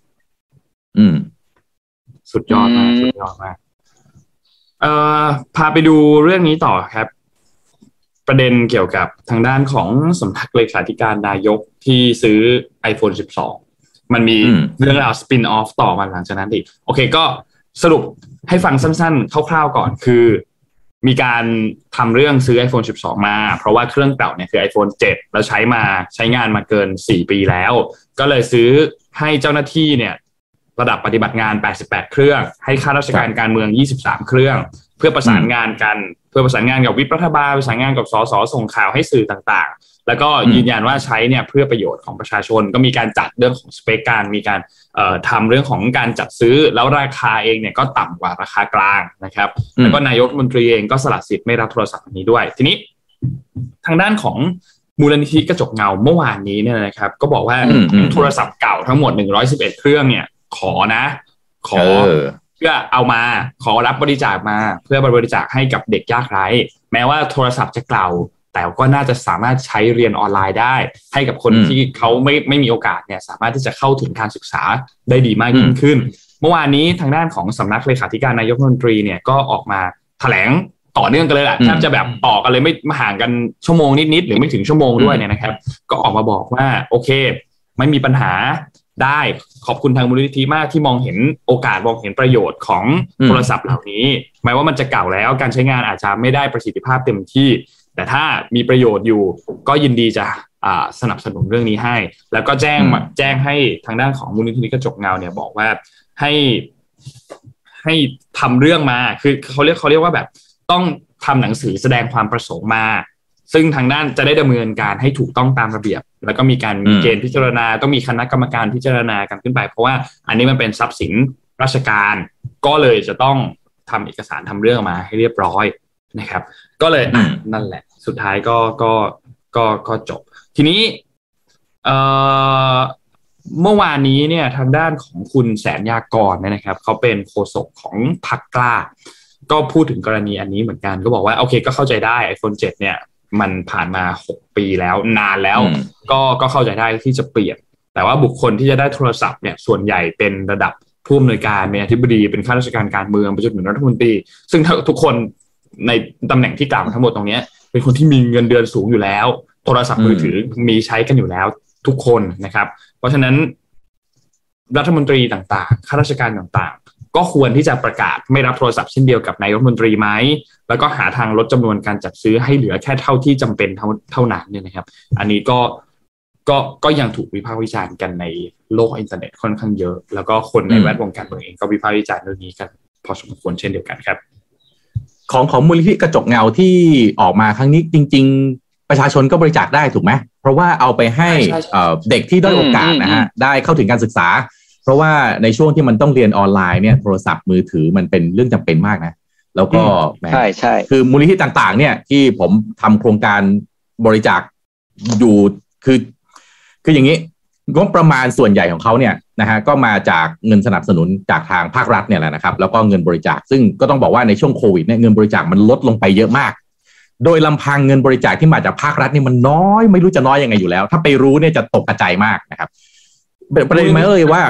อืมสุดยอดมากสุดยอดมาก เอ่อพาไปดูเรื่องนี้ต่อครับ ประเด็นเกี่ยวกับทางด้านของสำนักเลขาธิการนายกที่ซื้อ iPhone 12 มันมีเรื่องราวสปินออฟต่อมาหลังจากนั้นอีก โอเคก็สรุปให้ฟังสั้นๆ คร่าวๆก่อนคือ มีการทำเรื่องซื้อ iPhone 12 มา เพราะว่าเครื่องเก่าเนี่ยคือ iPhone 7 แล้วใช้มาใช้งานมาเกิน 4 ปีแล้ว ก็เลยซื้อให้เจ้าหน้าที่เนี่ย ระดับปฏิบัติงาน 88 เครื่อง ให้ข้าราชการการเมือง 23 เครื่อง เพื่อประสานงานกัน เพื่อประสานงานกับวิปรัฐบาล ประสานงานกับสสส่งข่าวให้สื่อต่างแล้วก็ยืนยันว่าใช้เนี่ยเพื่อประโยชน์ของประชาชน ก็มีการจัดเรื่องของสเปคการ มีการทำเรื่องของการจัดซื้อ แล้วราคาเองเนี่ยก็ต่ำกว่าราคากลางนะครับ แล้วก็นายกมนตรีเองก็สละสิทธิ์ไม่รับโทรศัพท์นี้ด้วย ทีนี้ทางด้านของมูลนิธิกระจกเงาเมื่อวานนี้เนี่ยนะครับ ก็บอกว่าโทรศัพท์เก่าทั้งหมด 111 เครื่องเนี่ย ขอนะ ขอเพื่อเอามา ขอรับบริจาคมา เพื่อบริจาคให้กับเด็กยากไร้ แม้ว่าโทรศัพท์จะเก่าแต่ก็น่าจะสามารถใช้เรียนออนไลน์ได้ ให้กับคนอืมที่เขาไม่ไม่มีโอกาสเนี่ยสามารถที่จะเข้าถึงการศึกษาได้ดีมากยิ่งขึ้น เมื่อวานนี้ทางด้านของสำนักเลขาธิการนายกรัฐมนตรีเนี่ยก็ออกมาแถลงต่อเนื่องกันเลยแหละอืมแทบจะแบบต่อกันเลยไม่มาห่างกันชั่วโมงนิดๆหรือไม่ถึงชั่วโมงด้วยเนี่ยนะครับ ก็ออกมาบอกว่าโอเค ไม่มีปัญหา ได้ขอบคุณทางมูลนิธิมากที่มองเห็นโอกาสมองเห็นประโยชน์ของอืมโทรศัพท์เหล่านี้แม้ว่ามันจะเก่าแล้วการใช้งานอาจจะไม่ได้ประสิทธิภาพเต็มที่ แต่ถ้ามีประโยชน์อยู่ก็ยินดีจะอ่าสนับสนุนเรื่องนี้ให้ แล้วก็แจ้งมาแจ้งให้ทางด้านของมูลนิธิกระจกเงาเนี่ยบอกว่าให้ให้ทำเรื่องมาคือเขาเรียกเขาเรียกว่าแบบต้องทำหนังสือแสดงความประสงค์มา ซึ่งทางด้านจะได้ดำเนินการให้ถูกต้องตามระเบียบ แล้วก็มีการอืมเกณฑ์พิจารณาต้องมีคณะกรรมการพิจารณากันขึ้นไป เพราะว่าอันนี้มันเป็นทรัพย์สินราชการ ก็เลยจะต้องทำเอกสารทำเรื่องมาให้เรียบร้อยนะครับ ก็เลยอะอืมนั่นแหละ สุดท้ายก็ก็ก็ก็จบ ทีนี้เอ่อเมื่อวานนี้เนี่ยทางด้านของคุณแสนยากรเนี่ยนะครับเขาเป็นโฆษกของพรรคกล้า ก็พูดถึงกรณีอันนี้เหมือนกันก็บอกว่าโอเคก็เข้าใจได้ iPhone 7 เนี่ย มันผ่านมา6ปีแล้วนานแล้วอืมก็ก็เข้าใจได้ที่จะเปลี่ยน แต่ว่าบุคคลที่จะได้โทรศัพท์เนี่ยส่วนใหญ่เป็นระดับผู้อำนวยการเป็นอธิบดีเป็นข้าราชการการเมืองไปจนถึงรัฐมนตรี ซึ่งทุกคนในตำแหน่งที่กล่าวมาทั้งหมดตรงเนี้ยเป็นคนที่มีเงินเดือนสูงอยู่แล้ว โทรศัพท์มือถือมีใช้กันอยู่แล้วทุกคนนะครับ เพราะฉะนั้นรัฐมนตรีต่างๆข้าราชการต่างๆ ก็ควรที่จะประกาศไม่รับโทรศัพท์เช่นเดียวกับนายกรัฐมนตรีไหม แล้วก็หาทางลดจำนวนการจัดซื้อให้เหลือแค่เท่าที่จำเป็นเท่าเท่านั้นเนี่ยนะครับ อันนี้ก็ก็ก็ยังถูกวิพากษ์วิจารณ์กันในโลกอินเทอร์เน็ตค่อนข้างเยอะ แล้วก็คนในอืมแวดวงการเมืองเองก็วิพากษ์วิจารณ์เรื่องนี้กัน พอสมควรเช่นเดียวกันครับ ของของมูลนิธิกระจกเงาที่ออกมาครั้งนี้จริง ๆ ประชาชนก็บริจาคได้ถูกไหมเพราะว่าเอาไปให้ใช่ใช่เอ่อเด็กที่ด้อยโอกาสนะฮะได้เข้าถึงการศึกษา เพราะว่าในช่วงที่มันต้องเรียนออนไลน์เนี่ยโทรศัพท์มือถือมันเป็นเรื่องจำเป็นมากนะ แล้วก็แหมใช่ใช่คือมูลนิธิต่างๆ เนี่ยที่ผมทำโครงการบริจาคอยู่คือ คืออย่างนี้งบประมาณส่วนใหญ่ของเขาเนี่ยนะฮะก็มาจากเงินสนับสนุนจากทางภาครัฐเนี่ยแหละนะครับ แล้วก็เงินบริจาค ซึ่งก็ต้องบอกว่าในช่วงโควิดเนี่ยเงินบริจาคมันลดลงไปเยอะมาก โดยลำพังเงินบริจาคที่มาจากภาครัฐนี่มันน้อยไม่รู้จะน้อยยังไงอยู่แล้ว ถ้าไปรู้เนี่ยจะตกกระจายมากนะครับประเด็นมันก็เลยว่า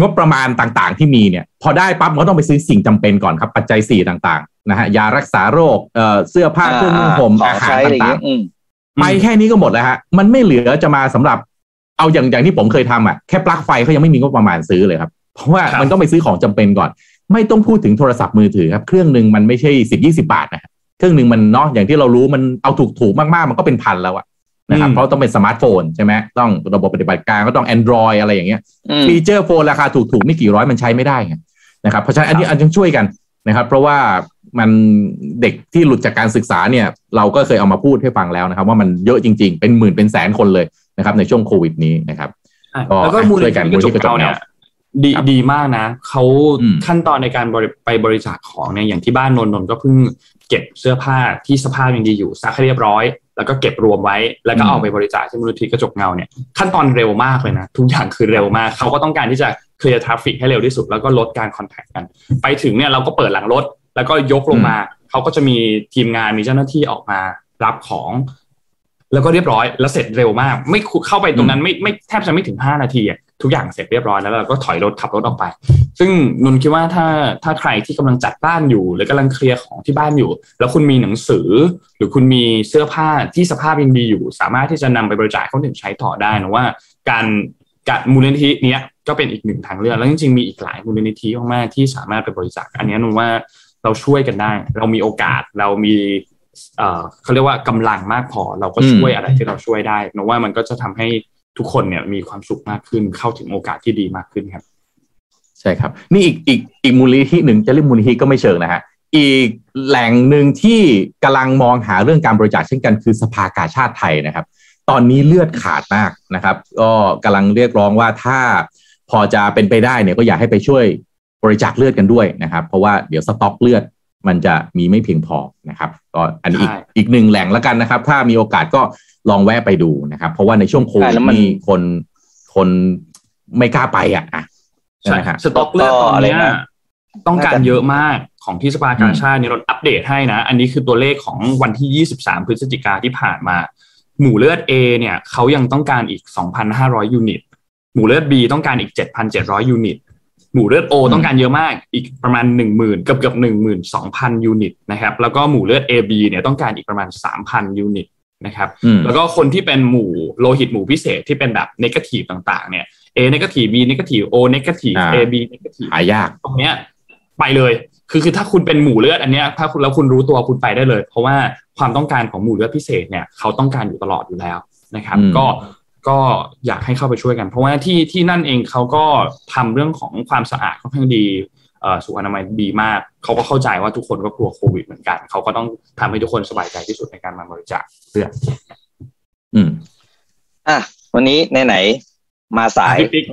งบประมาณต่างๆ ที่มีเนี่ยพอได้ปั๊บมันก็ต้องไปซื้อสิ่งจำเป็นก่อนครับ ปัจจัยสี่ต่างๆนะฮะยารักษาโรคเอ่อเสื้อผ้าเครื่องนุ่งห่มขออางหารใช้อะไรอย่างต่าเงี้งยอืมๆไปแค่นี้ก็หมดแล้วฮะมันไม่เหลือจะมาสำหรับเอาอย่างอย่างที่ผมเคยทำอะแค่ปลั๊กไฟเขายังไม่มีงบประมาณซื้อเลยครับ เพราะว่าครับมันต้องไปซื้อของจำเป็นก่อน ไม่ต้องพูดถึงโทรศัพท์มือถือครับเครื่องหนึ่งมันไม่ใช่สิบยี่สิบาทนะครับเครื่องหนึ่งมันเนาะอย่างที่เรารู้มันเอาถูกถูกๆมากๆ มันก็เป็นพันแล้วอะ นะครับอืมเพราะต้องเป็นสมาร์ทโฟนใช่ไหมต้องระบบปฏิบัติการก็ต้อง Android อะไรอย่างเงี้ยอืมฟีเจอร์โฟนราคาถูกๆไม่กี่ร้อยมันใช้ไม่ได้ไงนะครับเพราะฉะนั้นอันนี้อันต้องช่วยกันนะครับ เพราะว่ามันเด็กที่หลุดจากการศึกษาเนี่ย เราก็เคยเอามาพูดให้ฟังแล้วนะครับ ว่ามันเยอะจริง ๆ เป็นหมื่นเป็นแสนคนเลยนะครับ ในช่วงโควิดนี้นะครับ ก็แล้วก็อะมูลช่นิวยกันธิกระจกมูลนิธิกระจกเงาเนี่ยเงา ดีครับดีมากนะเขาอืมขั้นตอนในการบริไปบริจาคของเนี่ยอย่างที่บ้านนนท์นนท์ก็เพิ่งเก็บเสื้อผ้าที่สภาพยังดีอยู่ซักให้เรียบร้อย แล้วก็เก็บรวมไว้ แล้วก็เอาไปบริจาคที่มูลนิธิกระจกเงาเนี่ยขั้นตอนเร็วมากเลยนะ ทุกอย่างคือเร็วมาก เขาก็ต้องการที่จะเคลียร์ traffic ให้เร็วที่สุด แล้วก็ลดการ contact กัน ไปถึงเนี่ยเราก็เปิดหลังรถ แล้วก็ยกลงมา เขาก็จะมีทีมงานมีเจ้าหน้าที่ออกมารับของแล้วก็เรียบร้อยแล้วเสร็จเร็วมาก ไม่คุเข้าไปตรงนั้นไม่ไม่แทบจะไม่ถึงห้านาทีอะ ทุกอย่างเสร็จเรียบร้อยแล้วเราก็ถอยรถขับรถออกไป ซึ่งนนคิดว่าถ้าถ้าใครที่กำลังจัดบ้านอยู่ หรือกำลังเคลียร์ของที่บ้านอยู่ แล้วคุณมีหนังสือ หรือคุณมีเสื้อผ้าที่สภาพยังดีอยู่ สามารถที่จะนำไปบริจาคให้คนอื่นใช้ต่อได้นะว่า การการมูลนิธิเนี้ยก็เป็นอีกหนึ่งทางเลือกแล้วจริงๆมีอีกหลายมูลนิธิมากๆที่สามารถไปบริจาคอันนี้ยนนว่าเราช่วยกันได้ เรามีโอกาสเรามีเอ่อเขาเรียกว่ากำลังมากพอเราก็ช่วยอะไรที่เราช่วยได้นนท์ว่ามันก็จะทำให้ ทุกคนเนี่ยมีความสุขมากขึ้นเข้าถึงโอกาสที่ดีมากขึ้นครับ ใช่ครับ นี่อีกอีกอีกมูลนิธิหนึ่งจะเรียกมูลนิธิก็ไม่เชิงนะฮะอีกแหล่งหนึ่งที่กำลังมองหาเรื่องการบริจาคเช่นกันคือสภากาชาติไทยนะครับ ตอนนี้เลือดขาดมากนะครับ ก็กำลังเรียกร้องว่าถ้าพอจะเป็นไปได้เนี่ยก็อยากให้ไปช่วยบริจาคเลือดกันด้วยนะครับ เพราะว่าเดี๋ยวสต็อกเลือด มันจะมีไม่เพียงพอนะครับ ก็อันนี้อีกใช่อีกหนึ่งแหล่งแล้วกันนะครับ ถ้ามีโอกาสก็ลองแวะไปดูนะครับ เพราะว่าในช่วงโควิใช่ดแล้วมันนี่คนคนไม่กล้าไปอะอะใช่ไหมฮะสต็อกเลือดตอนอะไรเนี้ยนะต้องการเยอะมากของที่สภากาชาติเนี่ยเราอัปเดตให้นะ อันนี้คือตัวเลขของวันที่ 23 พฤศจิกาที่ผ่านมา หมู่เลือด A เนี่ยเขายังต้องการอีก 2,500 ยูนิต หมู่เลือด B ต้องการอีก 7,700 ยูนิต หมู่เลือด O ต้องการเยอะมากอีกประมาณ 10,000เกือบเกือบ12,000ยูนิตนะครับแล้วก็หมู่เลือด AB เนี่ยต้องการอีกประมาณ 3,000 ยูนิตนะครับอืมแล้วก็คนที่เป็นหมู่โลหิตหมู่พิเศษที่เป็นแบบ negative ต่างๆเนี่ย A เนกาทีฟ B เนกาทีฟ O เนกาทีฟอ่า AB เนกาทีฟหายากตรงเนี้ยไปเลยคือคือถ้าคุณเป็นหมู่เลือดอันเนี้ยถ้าคุณแล้วคุณรู้ตัวคุณไปได้เลย เพราะว่าความต้องการของหมู่เลือดพิเศษเนี่ยเขาต้องการอยู่ตลอดอยู่แล้วนะครับอืมก็ ก็อยากให้เข้าไปช่วยกัน เพราะว่าที่ที่นั่นเองเขาก็ทำเรื่องของความสะอาดค่อนข้างดีเอ่อสุขอนามัยดีมาก เขาก็เข้าใจว่าทุกคนก็กลัวโควิดเหมือนกัน เขาก็ต้องทำให้ทุกคนสบายใจที่สุดในการมาบริจาคเลือดอืม อะ วันนี้ไหนๆมาสายพี่ปิ๊ก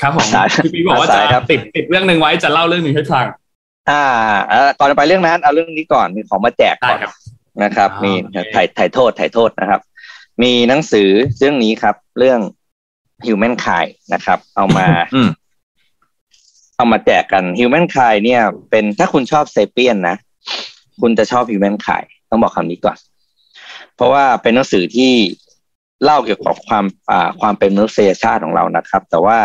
ครับผมสายพี่ปิ๊กบอกว่าสาจะยครับติดติดเรื่องหนึ่งไว้จะเล่าเรื่องหนึ่งให้ฟัง อ่าเอ่อก่อนจะไปเรื่องนั้นเอาเรื่องนี้ก่อนมีของมาแจกได้ก่อนครับนะครับอ่ามีมีถ่ายถ่ายโทษถ่ายโทษนะครับ มีหนังสือเรื่องนี้ครับ เรื่อง Human Kind นะครับ เอามาอืมเอามาแจกกัน Human Kind เนี่ย เป็นถ้าคุณชอบเซเปียนนะ คุณจะชอบ Human Kind ต้องบอกคำนี้ก่อน เพราะว่าเป็นหนังสือที่เล่าเกี่ยวกับความอ่าความเป็นมนุษยชาติของเรานะครับ แต่ว่า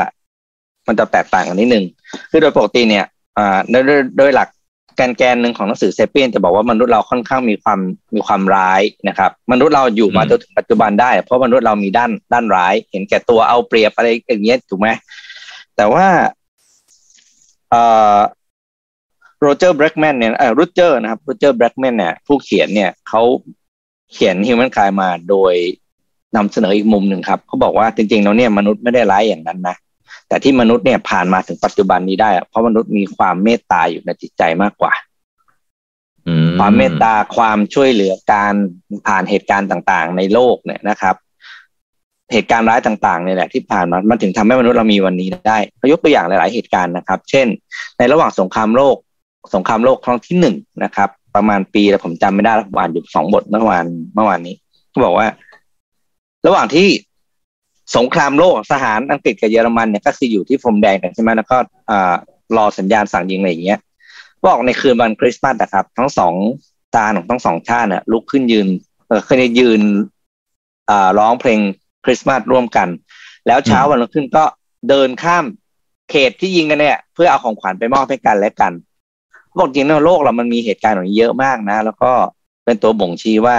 มันจะแตกต่างกันนิดนึง คือโดยปกติเนี่ยอ่าโดยโดยโดยหลัก แกนแกนหนึ่งของหนังสือ Sapiens จะบอกว่ามนุษย์เราค่อนข้างมีความมีความร้ายนะครับ มนุษย์เราอยู่มาอืมจนถึงปัจจุบันได้ เพราะมนุษย์เรามีด้านด้านร้าย เห็นแก่ตัวเอาเปรียบอะไรอย่างเงี้ยถูกไหมแต่ว่าเอ่อโรเจอร์เบรกแมนเนี่ยเออรูเจอร์นะครับรูเจอร์เบรกแมนเนี่ยผู้เขียนเนี่ยเขาเขียน Humankind มาโดยนำเสนออีกมุมหนึ่งครับเขาบอกว่าจริงๆแล้วเนี่ยมนุษย์ไม่ได้ร้ายอย่างนั้นนะ แต่ที่มนุษย์เนี่ยผ่านมาถึงปัจจุบันนี้ได้อะเพราะมนุษย์มีความเมตตาอยู่ในจิตใจมากกว่าอืความเมตตาความช่วยเหลือการผ่านเหตุการณ์ต่างๆ ในโลกเนี่ยนะครับ เหตุการณ์ร้ายต่างๆเนี่ยแหละที่ผ่านมามันถึงทำให้มนุษย์เรามีวันนี้ได้เขายกตัวอย่างหลาย ๆ เหตุการณ์นะครับ เช่น ในระหว่างสงครามโลก สงครามโลกครั้งที่หนึ่งนะครับ ประมาณปีแล้วผมจำไม่ได้แล้วผมอ่านอยู่สองบทเมื่อวานเมื่อวานนี้เขาบอกว่า ระหว่างที่ สงครามโลกทหารอังกฤษกับเยอรมันเนี่ยก็คืออยู่ที่พรมแดงกันใช่ไหมแล้วก็รอสัญญาณสั่งยิงอะไรอย่างเงี้ยบอกในคืนวันคริสต์มาสนะครับ ทั้งสองตาของทั้งสองชาติเนี่ยลุกขึ้นยืนเออขึ้นยืนร้องเพลงคริสต์มาสร่วมกัน แล้วเช้าวันรุ่งขึ้นก็เดินข้ามเขตที่ยิงกันเนี่ย เพื่อเอาของขวัญไปมอบให้กันและกันบอกจริงนะโลกเรามันมีเหตุการณ์แบบนี้เยอะมากนะ แล้วก็เป็นตัวบ่งชี้ว่า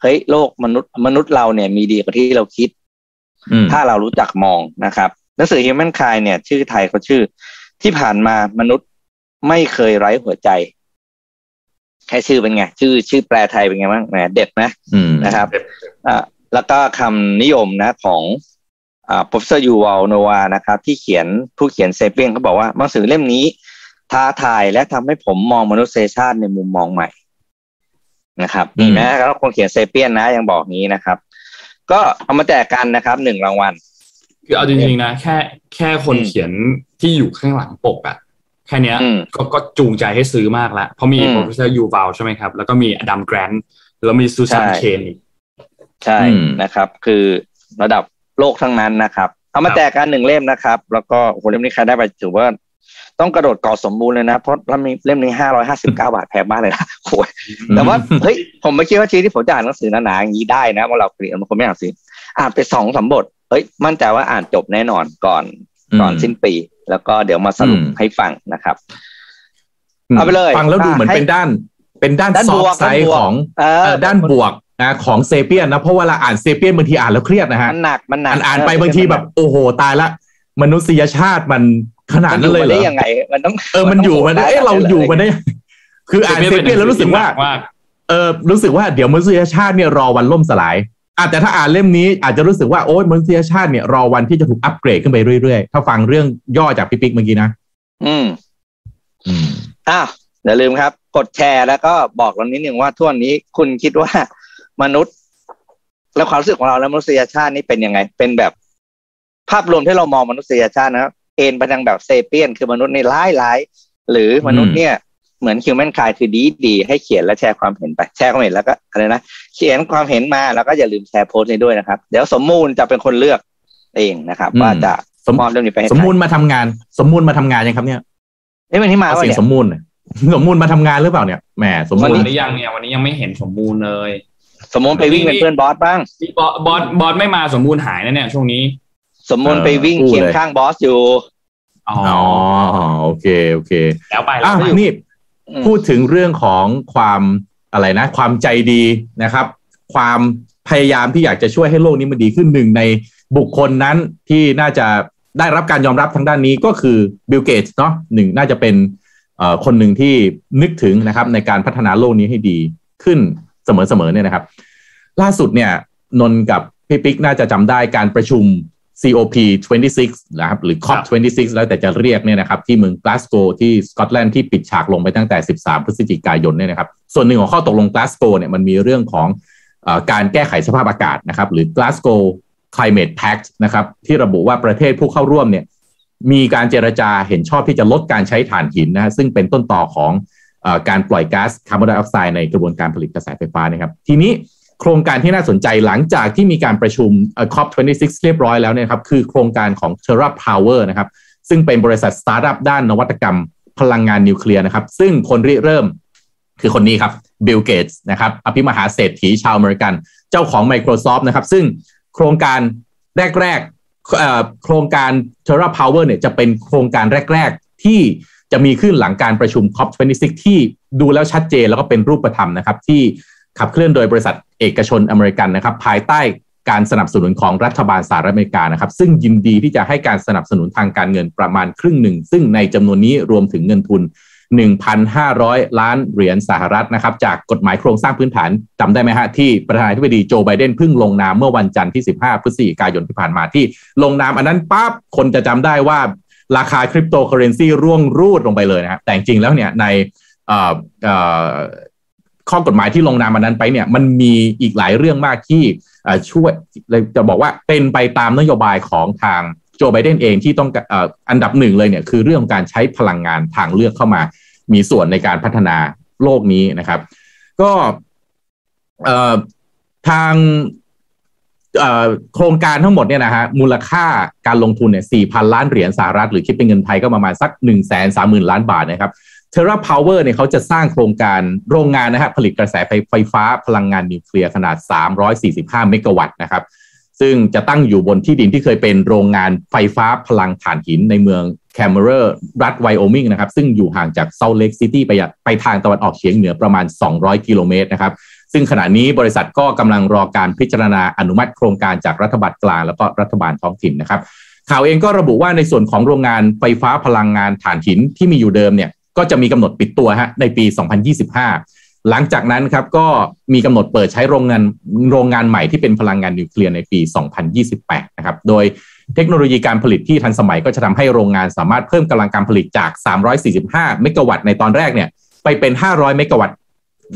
เฮ้ยโลกมนุษย์มนุษย์เราเนี่ยมีดีกว่าที่เราคิด ถ้าเรารู้จักมองนะครับหนังสือ Human Kind เนี่ย ชื่อไทยเขาชื่อ ที่ผ่านมามนุษย์ไม่เคยไร้หัวใจแค่ชื่อเป็นไง ชื่อชื่อแปลไทยเป็นไงบ้างแหมเด็ดไหมอืมนะครับอ่าแล้วก็คำนิยมนะของอ่า professor Yuval Noah นะครับ ที่เขียนผู้เขียน Sapiens เขาบอกว่าหนังสือเล่มนี้ ท้าทายและทำให้ผมมองมนุษยชาติในมุมมองใหม่นะครับอืมนี่นะแล้วคนเขียน Sapiens นะยังบอกนี้นะครับ ก็เอามาแจกกันนะครับหนึ่งรางวัลคือเอาจริงๆนะแค่แค่คนอืมเขียนที่อยู่ข้างหลังปกอะแค่เนี้ยอืมก็ก็จูงใจให้ซื้อมากแล้วเพราะมีอืม professor ยูวาลใช่ไหมครับ แล้วก็มีอดัมแกรนท์แล้วมีซูซานใช่เคนอีกใช่อืมนะครับ คือระดับโลกทั้งนั้นนะครับ เอามาครับแจกกันหนึ่งเล่มนะครับ แล้วก็โอ้โหเล่มนี้ใครได้ไปถือว่า ต้องกระโดดเกาะสมบูรณ์เลยนะ เพราะเล่มนี้เล่มนี้ห้าร้อยห้าสิบเก้าบาทแพงมากเลยนะโอ้ยแต่ว่าเฮ้ยผมไม่คิดว่าชีวิตที่ผมจะอ่านหนังสือหนาๆอย่างนี้ได้นะว่าเราเรียนบางคนไม่อ่านหนังสืออ่านไปสองสามบทเฮ้ยมั่นใจว่าอ่านจบแน่นอนก่อนก่อนสิ้นปี แล้วก็เดี๋ยวมาสรุปอืมให้ฟังนะครับมเอาไปเลย ฟังแล้วดูเหมือนให้เป็นด้าน เป็นด้านด้านซอบวฟกไซด้านด์บวกของเออเอ่อด้านบวกนะของเซเปียนนะเพราะเวลาอ่านเซเปียนบางทีอ่านแล้วเครียดนะฮะมันหนักมันหนัอ่ากนอ่านไปบางทีแบบ โอ้โหตายละมนุษยชาติมัน ขนาดมันอนั้นยู่เลยมาเหรได้อยังไง มันต้องเออมันอยู่มันได้เอ๊ะเราอยู่มันได้ คืออ่านเซเปียนแล้วรู้สึกว่าว่าเออรู้สึกว่าเดี๋ยวมนุษยชาติเนี่ยรอวันล่มสลายอะแต่ถ้าอ่านเล่มนี้อาจจะรู้สึกว่าโอ้ยมนุษยชาติเนี่ยรอวันที่จะถูกอัปเกรดขึ้นไปเรื่อยๆ ถ้าฟังเรื่องย่อจากพี่ปิ๊กเมื่อกี้นะ อืม อืมอ้าวอย่าลืมครับ กดแชร์แล้วก็บอกเรานิดหนึ่งว่าทั่วนี้คุณคิดว่ามนุษย์ และความรู้สึกของเราและมนุษยชาตินี่เป็นยังไง เป็นแบบ ภาพรวมที่เรามองมนุษยชาตินะครับ เอ็นไปทางแบบเซเปียน คือมนุษย์ในร้ายร้ายหรือมนุษย์เนี่ยเหมือนคิวแมนคายคือดีดีให้เขียนและแชร์ความเห็นไปแชร์ความเห็นแล้วก็อะไรนะเขียนความเห็นมาแล้วก็อย่าลืมแชร์โพสต์ให้ด้วยนะครับ เดี๋ยวสมมูลจะเป็นคนเลือกเองนะครับอืมว่าจะสมมอบเรื่องนี้ไปให้สมมูลใครมาทำงาน สมมูลมาทำงานยังครับเนี่ยเอ้ยวันนี้มาเอาวะเสียงเนี่ยสมมูลหน่อยสมมูลมาทำงานหรือเปล่าเนี่ยแหมสมวันมูลนี้ยังเนี่ยวันนี้ยังไม่เห็นสมบูรณ์เลย สมมติไปวิ่งเป็นเพื่อนบอสบ้างบอสบอสบอสไม่มาสมบูรณ์หายนะเนี่ยช่วงนี้ สมมติไปวิ่งเคียงข้างบอสอยู่ อ๋ออ๋อโอเค โอเค แล้วไปแล้อะวนี่อืมพูดถึงเรื่องของความอะไรนะ ความใจดีนะครับ ความพยายามที่อยากจะช่วยให้โลกนี้มันดีขึ้นหนึ่งในบุคคลนั้นที่น่าจะได้รับการยอมรับทางด้านนี้ก็คือบิลเกตส์เนาะหนึ่งน่าจะเป็นเอ่อคนหนึ่งที่นึกถึงนะครับ ในการพัฒนาโลกนี้ให้ดีขึ้นเสมอๆเนี่ยนะครับ ล่าสุดเนี่ยนนท์กับพี่ปิ๊กน่าจะจำได้การประชุม COP 26นะครับหรือ COP 26แล้วแต่จะเรียกเนี่ยนะครับที่เมืองกลาสโกว์ที่สกอตแลนด์ที่ปิดฉากลงไปตั้งแต่ 13 พฤศจิกายนเนี่ยนะครับส่วนหนึ่งของข้อตกลงกลาสโกเนี่ยมันมีเรื่องของเออการแก้ไขสภาพอากาศนะครับหรือ Glasgow Climate Pact นะครับที่ระบุว่าประเทศผู้เข้าร่วมเนี่ยมีการเจรจาเห็นชอบที่จะลดการใช้ถ่านหินนะฮะซึ่งเป็นต้นต่อของเออการปล่อยก๊าซคาร์บอนไดออกไซด์ในกระบวนการผลิตกระแสไฟฟ้านะครับ ทีนี้ โครงการที่น่าสนใจหลังจากที่มีการประชุม COP26 เรียบร้อยแล้วเนี่ยครับคือโครงการของ Terra Power นะครับซึ่งเป็นบริษัทสตาร์ทอัพด้านนวัตกรรมพลังงานนิวเคลียร์นะครับ ซึ่งคนริเริ่มคือคนนี้ครับบิลเกตส์นะครับอภิมหาเศรษฐีชาวอเมริกัน เจ้าของ Microsoft นะครับ ซึ่งโครงการแรกๆโครงการ Terra Power เนี่ยจะเป็นโครงการแรก ๆ ที่จะมีขึ้นหลังการประชุม COP26 ที่ดูแล้วชัดเจนแล้วก็เป็นรูปธรรมนะครับ ที่ ขับเคลื่อนโดยบริษัทเอกชนอเมริกันนะครับ ภายใต้การสนับสนุนของรัฐบาลสหรัฐอเมริกานะครับ ซึ่งยินดีที่จะให้การสนับสนุนทางการเงินประมาณครึ่งหนึ่ง ซึ่งในจำนวนนี้รวมถึงเงินทุน 1,500 ล้านเหรียญสหรัฐนะครับ จากกฎหมายโครงสร้างพื้นฐานจำได้ไหมฮะ ที่ประธานาธิบดีโจไบเดนเพิ่งลงนามเมื่อวันจันทร์ที่ 15 พฤศจิกายนที่ผ่านมาที่ ลงนามอันนั้นปั๊บคนจะจำได้ว่าราคาคริปโตเคอเรนซีร่วงรูดลงไปเลยนะครับแต่จริงแล้วเนี่ยใน ข้อกฎหมายที่ลงนามอันนั้นไปเนี่ยมันมีอีกหลายเรื่องมากที่ช่วยจะบอกว่าเป็นไปตามนโยบายของทางโจไบเดนเองที่ต้องอ,อันดับหนึ่งเลยเนี่ยคือเรื่องของการใช้พลังงานทางเลือกเข้ามา มีส่วนในการพัฒนาโลกนี้นะครับ ก็ทางโครงการทั้งหมดเนี่ยนะฮะมูลค่าการลงทุนเนี่ยสี่พันล้านเหรียญสหรัฐหรือคิดเป็นเงินไทยก็ประมาณสักหนึ่งแสนสามหมื่นล้านบาทนะครับ Terra Power เนี่ยเขาจะสร้างโครงการโรงงานนะครับผลิตกระแสไฟไฟฟ้าพลังงานนิวเคลียร์ขนาด 345 เมกะวัตต์นะครับ ซึ่งจะตั้งอยู่บนที่ดินที่เคยเป็นโรงงานไฟฟ้าพลังถ่านหินในเมืองเคมเมอเรอร์รัฐไวโอมิงนะครับ ซึ่งอยู่ห่างจากซอลต์เลกซิตี้ไปไปทางตะวันออกเฉียงเหนือประมาณ 200 กิโลเมตรนะครับ ซึ่งขณะนี้บริษัทก็กำลังรอการพิจารณาอนุมัติโครงการจากรัฐบาลกลางแล้วก็รัฐบาลท้องถิ่นนะครับข่าวเองก็ระบุว่าในส่วนของโรงงานไฟฟ้าพลังงานถ่านหินที่มีอยู่เดิมเนี่ย ก็จะมีกำหนดปิดตัวฮะในปี 2025 หลังจากนั้นครับก็มีกำหนดเปิดใช้โรงงานโรงงานใหม่ที่เป็นพลังงานนิวเคลียร์ในปี 2028 นะครับ โดยเทคโนโลยีการผลิตที่ทันสมัยก็จะทำให้โรงงานสามารถเพิ่มกำลังการผลิตจาก 345 เมกะวัตต์ในตอนแรกเนี่ยไปเป็น 500 เมกะวัตต์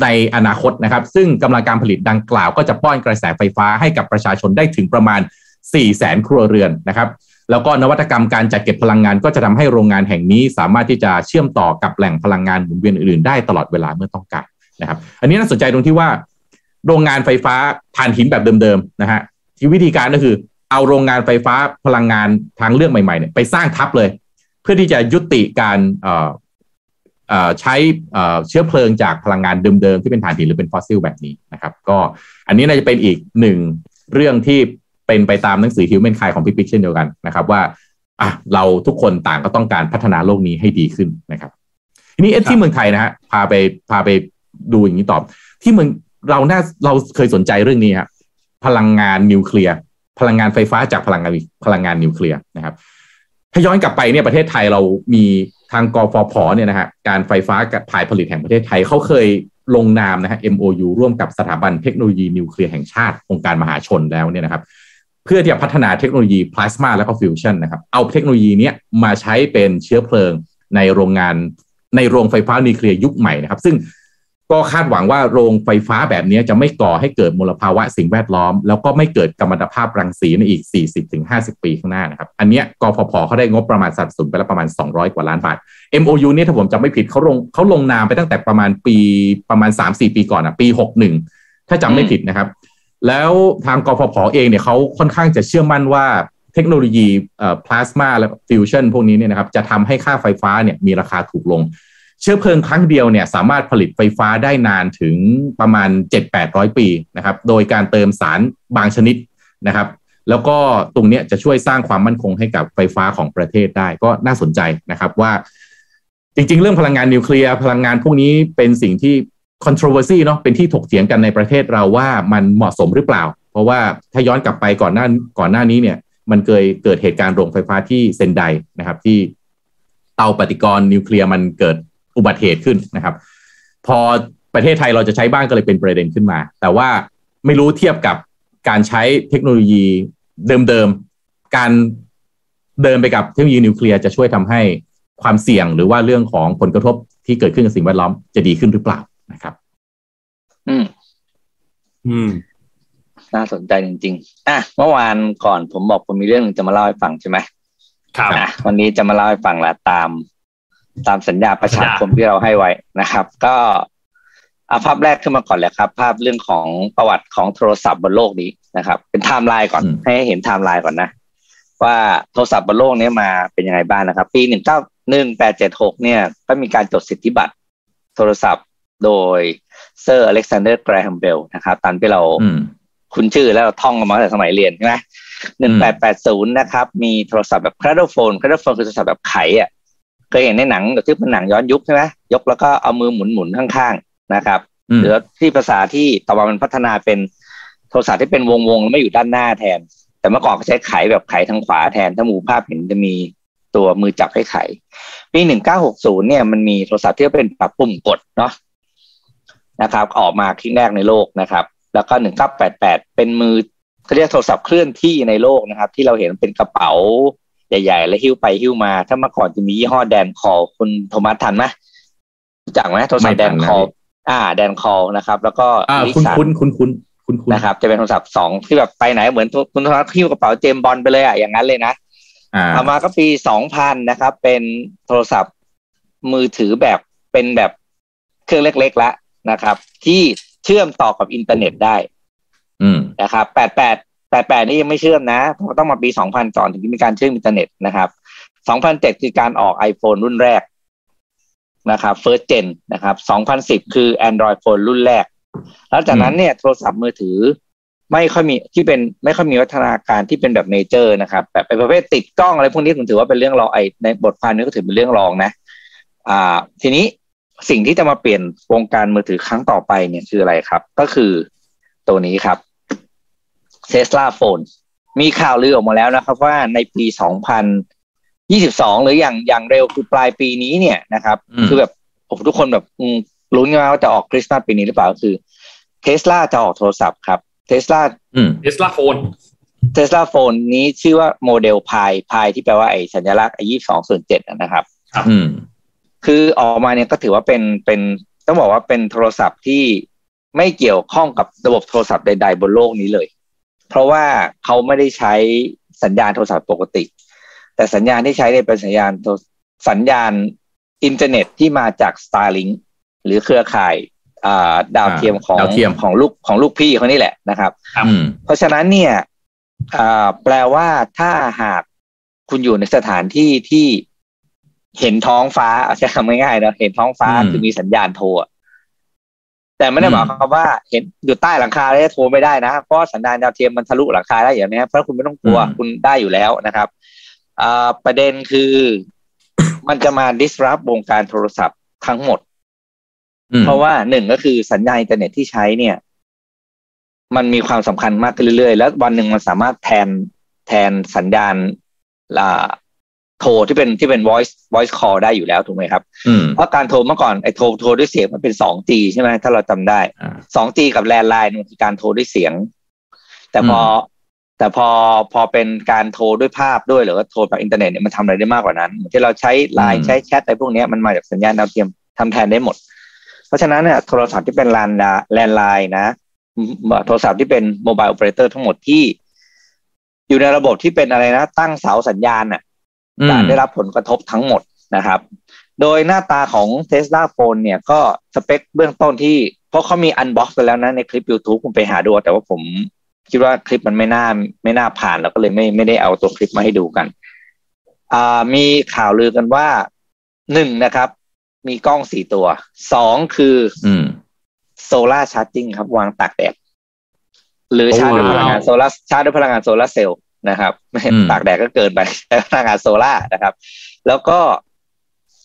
ในอนาคตนะครับ ซึ่งกำลังการผลิตดังกล่าวก็จะป้อนกระแสไฟฟ้าให้กับประชาชนได้ถึงประมาณ4แสนครัวเรือนนะครับ แล้วก็นวัตกรรมการจัดเก็บพลังงาน ก็จะทำให้โรงงานแห่งนี้สามารถที่จะเชื่อมต่อกับแหล่งพลังงานหมุนเวียนอื่นๆได้ตลอดเวลาเมื่อต้องการนะครับ อันนี้น่าสนใจตรงที่ว่า โรงงานไฟฟ้าถ่านหินแบบเดิมๆนะฮะที่วิธีการก็คือเอาโรงงานไฟฟ้าพลังงานทางเลือกใหม่ๆเนี่ยไปสร้างทับเลย เพื่อที่จะยุติการเอ่อใช้เชื้อเพลิงจากพลังงานเดิมๆที่เป็นถ่านหินหรือเป็นฟอสซิลแบบนี้นะครับ ก็อันนี้น่าจะเป็นอีกหนึ่งเรื่องที่ เป็นไปตามหนังสือ Human Kind ของพี่ปิ๊กเช่นเดียวกันนะครับว่าอะเราทุกคนต่างก็ต้องการพัฒนาโลกนี้ให้ดีขึ้นนะครับ ทีนี้ที่เมืองไทยนะฮะพาไปพาไปดูอย่างนี้ตอบ ที่เมืองเราน่าเราเคยสนใจเรื่องนี้ฮะพลังงานนิวเคลียร์พลังงานไฟฟ้าจากพลังงานพลังงานนิวเคลียร์นะครับ ถ้าย้อนกลับไปเนี่ยประเทศไทยเรามีทางกฟผเนี่ยนะฮะการไฟฟ้ากับภายผลิตแห่งประเทศไทยเขาเคยลงนามนะฮะ MOU ร่วมกับสถาบันเทคโนโลยีนิวเคลียร์แห่งชาติองค์การมหาชนแล้วเนี่ยนะครับ เพื่อที่จะพัฒนาเทคโนโลยีพลาสมาและก็ฟิวชันนะครับ เอาเทคโนโลยีนี้มาใช้เป็นเชื้อเพลิงในโรงงานในโรงไฟฟ้านิวเคลียร์ยุคใหม่นะครับ ซึ่งก็คาดหวังว่าโรงไฟฟ้าแบบนี้จะไม่ก่อให้เกิดมลภาวะสิ่งแวดล้อม แล้วก็ไม่เกิดกัมมันตภาพรังสีในอีก 40-50 ปีข้างหน้านะครับ อันเนี้ยกฟผเขาได้งบประมาณสนับสนุนไปแล้วประมาณ 200 กว่าล้านบาท MOU นี่ถ้าผมจำไม่ผิดเขาลงเขาลงนามไปตั้งแต่ประมาณปีประมาณ 3-4 ปีก่อนอะปี 61 ถ้าจำไม่ผิดนะครับ แล้วทางกฟผเองเนี่ยเขาค่อนข้างจะเชื่อมั่นว่าเทคโนโลยีเอ่อพลาสมาและฟิวชั่นพวกนี้เนี่ยนะครับจะทำให้ค่าไฟฟ้าเนี่ยมีราคาถูกลง เชื้อเพลิงครั้งเดียวเนี่ยสามารถผลิตไฟฟ้าได้นานถึงประมาณ 7-800 ปีนะครับโดยการเติมสารบางชนิดนะครับแล้วก็ตรงนี้จะช่วยสร้างความมั่นคงให้กับไฟฟ้าของประเทศได้ก็น่าสนใจนะครับว่า จริง ๆ เรื่องพลังงานนิวเคลียร์พลังงานพวกนี้เป็นสิ่งที่ controversy เนาะเป็นที่ถกเถียงกันในประเทศเราว่ามันเหมาะสมหรือเปล่า เพราะว่าถ้าย้อนกลับไปก่อนหน้าก่อนหน้านี้เนี่ย มันเคยเกิดเหตุการณ์โรงไฟฟ้าที่เซนไดนะครับที่เตาปฏิกรณ์นิวเคลียร์มันเกิดอุบัติเหตุขึ้นนะครับ พอประเทศไทยเราจะใช้บ้านก็เลยเป็นประเด็นขึ้นมา แต่ว่าไม่รู้เทียบกับการใช้เทคโนโลยีเดิมๆ การเดินไปกับเทคโนโลยีนิวเคลียร์จะช่วยทำให้ความเสี่ยงหรือว่าเรื่องของผลกระทบที่เกิดขึ้นกับสิ่งแวดล้อมจะดีขึ้นหรือเปล่า นะครับ อืม อืม น่าสนใจจริง ๆ อะ เมื่อวานก่อนผมบอกผมมีเรื่องหนึงจะมาเล่าให้ฟังใช่ไหมครับอะวันนี้จะมาเล่าให้ฟังละตาม ตามสัญญาประชาคมที่เราให้ไว้นะครับ ก็เอาภาพแรกขึ้นมาก่อนเลยครับ ภาพเรื่องของประวัติของโทรศัพท์บนโลกนี้นะครับ เป็นไทม์ไลน์ก่อนอืมให้เห็นไทม์ไลน์ก่อนนะ ว่าโทรศัพท์บนโลกนี้มาเป็นยังไงบ้างนะครับ ปีหนึ่งเก้าหนึ่งแปดเจ็ดหกเนี่ย ก็มีการจดสิทธิบัตร โทรศัพท์ โดยเซอร์อเล็กซานเดอร์แกรแฮมเบลนะครับตามที่เราอืมคุ้นชื่อแล้วเราท่องกันมาตั้งแต่สมัยเรียนใช่ไหมหนึ่งแปดแปดศูนย์นะครับ มีโทรศัพท์แบบ cradle phone cradle phone คือโทรศัพท์แบบไขอะเคยเห็นในหนังแบบที่เป็นหนังย้อนยุคใช่ไหมยกแล้วก็เอามือหมุนหมุนๆข้างๆนะครับอืมหรือที่ภาษาที่ต่อมามันพัฒนาเป็นโทรศัพท์ที่เป็นวงวงๆแล้วไม่อยู่ด้านหน้าแทน แต่เมื่อก่อนเขาใช้ไขแบบไขทางขวาแทนถ้าหมูภาพเห็นจะมีตัวมือจับให้ไขปีหนึ่งเก้าหกศูนย์เนี่ยมันมีโทรศัพท์ที่เป็นปรับปุ่มกดเนาะ นะครับ ออกมาครั้งแรกในโลกนะครับ แล้วก็หนึ่งเก้าแปดแปดเป็นมือเขาเรียกโทรศัพท์เคลื่อนที่ในโลกนะครับ ที่เราเห็นเป็นกระเป๋าใหญ่ๆ แล้วหิ้วไปหิ้วมา ถ้าเมื่อก่อนจะมียี่ห้อแดนคอลคุณโทมัสทันไหมรู้จักไหมโทรศัพท์แดนคอลอ่า แดนคอลนะครับ แล้วก็อ่าลิคุณซ่าคุณคุณคุณคุณคุณนะครับ จะเป็นโทรศัพท์สองที่แบบไปไหนเหมือนคุณโทมัสหิ้วกระเป๋าเจมส์บอนด์ไปเลยอะอย่างนั้นเลยนะอ่าต่อมาก็ปีสองพันนะครับ เป็นโทรศัพท์มือถือแบบเป็นแบบเครื่องเล็กๆแล้ว นะครับ ที่เชื่อมต่อกับอินเทอร์เน็ตได้ อืมนะครับแปดแปดแปดแปดนี่ยังไม่เชื่อมนะเพราะต้องมาปีสองพันก่อนถึงจะมีการเชื่อมอินเทอร์เน็ตนะครับสองพันเจ็ดคือการออก iPhone รุ่นแรกนะครับ first gen นะครับสองพันสิบคือ Android phone รุ่นแรก แล้วจากนั้นเนี่ยโทรศัพท์มือถือ ไม่ค่อยมีที่เป็นไม่ค่อยมีวัฒนาการที่เป็นแบบเมเจอร์นะครับแบบเป็นประเภทติดกล้องอะไรพวกนี้ผมถือว่าเป็นเรื่องรองไอในบทความนี้ก็ถือเป็นเรื่องรองนะ อ่า ทีนี้ สิ่งที่จะมาเปลี่ยนวงการมือถือครั้งต่อไปเนี่ยคืออะไรครับ ก็คือตัวนี้ครับเทสลาโฟนมีข่าวลือออกมาแล้วนะครับว่าในปี 2022 หรืออย่างอย่างเร็วคือปลายปีนี้เนี่ยนะครับอืมคือแบบโอ้โหทุกคนแบบอืมลุ้นกันว่าจะออกคริสต์มาสปีนี้หรือเปล่าคือเทสลาจะออกโทรศัพท์ครับเทสลาอืม Tesla Phone Tesla Phone นี้ชื่อว่า Model Pi Pi ที่แปลว่าไอ้สัญลักษณ์ไอ้ยี่สิบสองส่วนเจ็ดนะครับอืม คือออกมาเนี่ยก็ถือว่าเป็นเป็นต้องบอกว่าเป็นโทรศัพท์ที่ไม่เกี่ยวข้องกับระบบโทรศัพท์ใด ๆ บนโลกนี้เลย เพราะว่าเขาไม่ได้ใช้สัญญาณโทรศัพท์ปกติ แต่สัญญาณที่ใช้เนี่ยเป็นสัญญาณโทรสัญญาณอินเทอร์เน็ตที่มาจาก Starlink หรือเครือข่ายอ่าดาวเทียมของดาวเทียมของลูกของลูกพี่เขานี่แหละนะครับอืมเพราะฉะนั้นเนี่ยอ่าแปลว่าถ้าหากคุณอยู่ในสถานที่ที่ เห็นท้องฟ้าเอาใช้คำง่ายๆนะเห็นท้องฟ้าอืมคือมีสัญญาณโทรอะแต่ไม่ได้อืมหมายความว่าเห็นอยู่ใต้หลังคาแล้วจะโทรไม่ได้นะเพราะว่าสัญญาณดาวเทียมมันทะลุหลังคาได้อย่างนี้เพราะคุณไม่ต้องกลัวคุณได้อยู่แล้วนะครับอ่าประเด็นคือมันจะมา disrupt วงการโทรศัพท์ทั้งหมดอืมเพราะว่าหนึ่งก็คือสัญญาณอินเทอร์เน็ตที่ใช้เนี่ย มันมีความสำคัญมากขึ้นเรื่อยๆ แล้ววันหนึ่งมันสามารถแทนแทนสัญญาณอ่า โทรที่เป็นที่เป็น voice voice call ได้อยู่แล้วถูกไหมครับอืมเพราะการโทรเมื่อก่อนไอ้โทรโทรด้วยเสียงมันเป็น 2G ใช่ไหมถ้าเราจำได้อ่า 2G กับแลนไลน์มันคือการโทรด้วยเสียง แต่พออืมแต่พอพอเป็นการโทรด้วยภาพด้วยหรือว่าโทรแบบอินเทอร์เน็ตเนี่ยมันทำอะไรได้มากกว่านั้นเหมือนที่เราใช้ไลน์ใช้แชทอะไรพวกเนี้ยมันมาจากสัญญาณดาวเทียมทำแทนได้หมด เพราะฉะนั้นเนี่ยโทรศัพท์ที่เป็นแลนดา landline นะอืมโทรศัพท์ที่เป็น mobile operator ทั้งหมดที่ อยู่ในระบบที่เป็นอะไรนะ ตั้งเสาสัญญาณน่ะ อืมจะได้รับผลกระทบทั้งหมดนะครับ โดยหน้าตาของ Tesla Phone เนี่ยก็สเปคเบื้องต้นที่ เพราะเขามี unbox ไปแล้วนะในคลิป YouTube คุณไปหาดู แต่ว่าผมคิดว่าคลิปมันไม่น่าไม่น่าผ่านแล้วก็เลยไม่ไม่ได้เอาตัวคลิปมาให้ดูกัน อ่ามีข่าวลือกันว่าหนึ่งนะครับ มีกล้องสี่ตัวสองคืออืม solar charging ครับ วางตากแดดหรือโอ้ชาร์จด้วยพลังงานว้าวโซลาร์ชาร์จด้วยพลังงานโซลาร์เซลล์ นะครับไม่อืมตากแดดก็เกินไปใช้พลังงานโซลาร์นะครับ แล้วก็